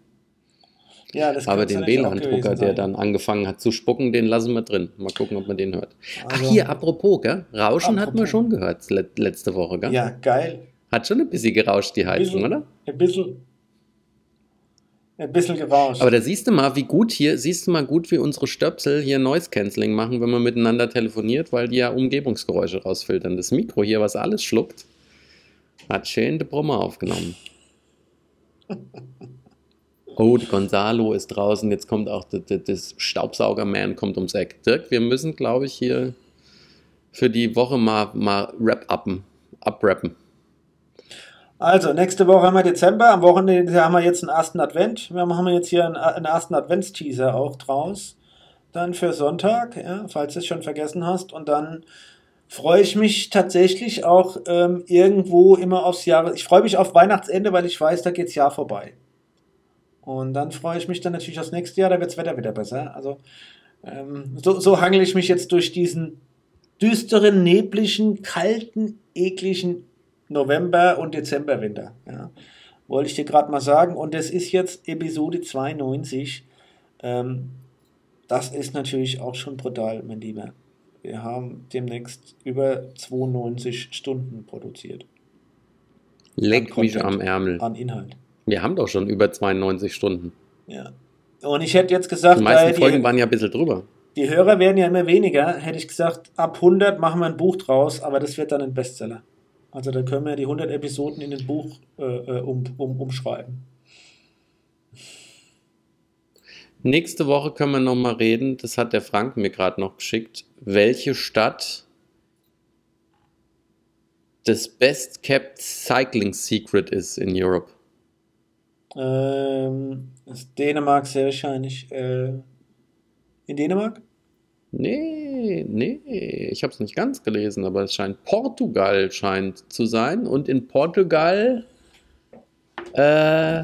Ja, Aber den WLAN-Drucker, der dann angefangen hat zu spucken, den lassen wir drin. Mal gucken, ob man den hört. Also, Ach, hier, apropos, gell? Rauschen apropos. hat man schon gehört letzte Woche, gell? Ja, geil. Hat schon ein bisschen gerauscht, die Heizung, bisschen, oder? Ein bisschen. Ein bisschen gerauscht. Aber da siehst du mal, wie gut hier, siehst du mal gut, wie unsere Stöpsel hier Noise Cancelling machen, wenn man miteinander telefoniert, weil die ja Umgebungsgeräusche rausfiltern. Das Mikro hier, was alles schluckt, hat schön die Brumme aufgenommen. oh, Gonzalo ist draußen, jetzt kommt auch das, das Staubsaugerman kommt ums Eck. Dirk, wir müssen, glaube ich, hier für die Woche mal, mal Rap-uppen, abrappen. Also, nächste Woche haben wir Dezember. Am Wochenende haben wir jetzt einen ersten Advent. Wir haben jetzt hier einen, einen ersten Adventsteaser auch draus. Dann für Sonntag, ja, falls du es schon vergessen hast. Und dann freue ich mich tatsächlich auch ähm, irgendwo immer aufs Jahr. Ich freue mich auf Weihnachtsende, weil ich weiß, da geht das Jahr vorbei. Und dann freue ich mich dann natürlich aufs nächste Jahr, da wird das Wetter wieder besser. Also ähm, so, so hangel ich mich jetzt durch diesen düsteren, nebligen, kalten, ekligen November- und Dezemberwinter. Ja. Wollte ich dir gerade mal sagen. Und das ist jetzt Episode 92. Ähm, das ist natürlich auch schon brutal, mein Lieber. Wir haben demnächst über 92 Stunden produziert. Leck mich am Ärmel. An Inhalt. Wir haben doch schon über 92 Stunden. Ja. Und ich hätte jetzt gesagt, Die meisten Folgen die, waren ja ein bisschen drüber. die Hörer werden ja immer weniger, hätte ich gesagt, ab 100 machen wir ein Buch draus, aber das wird dann ein Bestseller. Also dann können wir die 100 Episoden in ein Buch äh, äh, um, um, umschreiben. Nächste Woche können wir nochmal reden, das hat der Frank mir gerade noch geschickt, welche Stadt das best kept cycling secret ist in Europe. Ähm, ist Dänemark sehr wahrscheinlich. Äh, in Dänemark? Nee, nee, ich habe es nicht ganz gelesen, aber es scheint Portugal scheint zu sein. Und in Portugal äh,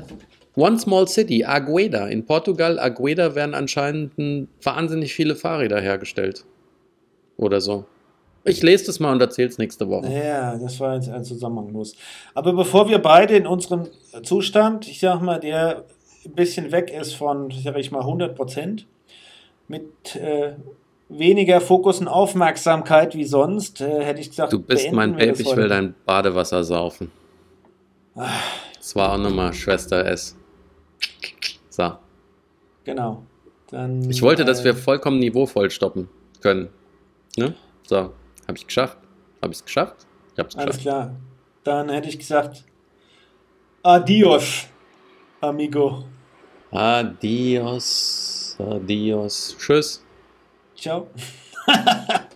One Small City, Agueda. In Portugal, Agueda werden anscheinend wahnsinnig viele Fahrräder hergestellt. Oder so. Ich lese das mal und erzähle es nächste Woche. Ja, das war jetzt ein zusammenhanglos. Aber bevor wir beide in unserem Zustand, ich sag mal, der ein bisschen weg ist von, sag ich mal, 100 Prozent, mit äh, weniger Fokus und Aufmerksamkeit wie sonst, äh, hätte ich gesagt, Du bist mein Baby, ich will dein Badewasser saufen. Das war auch nochmal Schwester S. So. Genau. Dann, Ich wollte, dass äh, wir vollkommen niveauvoll stoppen können. Ne? So, habe ich geschafft. Habe ich es geschafft? Ich habe es Alles geschafft. klar. Dann hätte ich gesagt, adios, amigo. Adios. Adios. Tschüss. Ciao.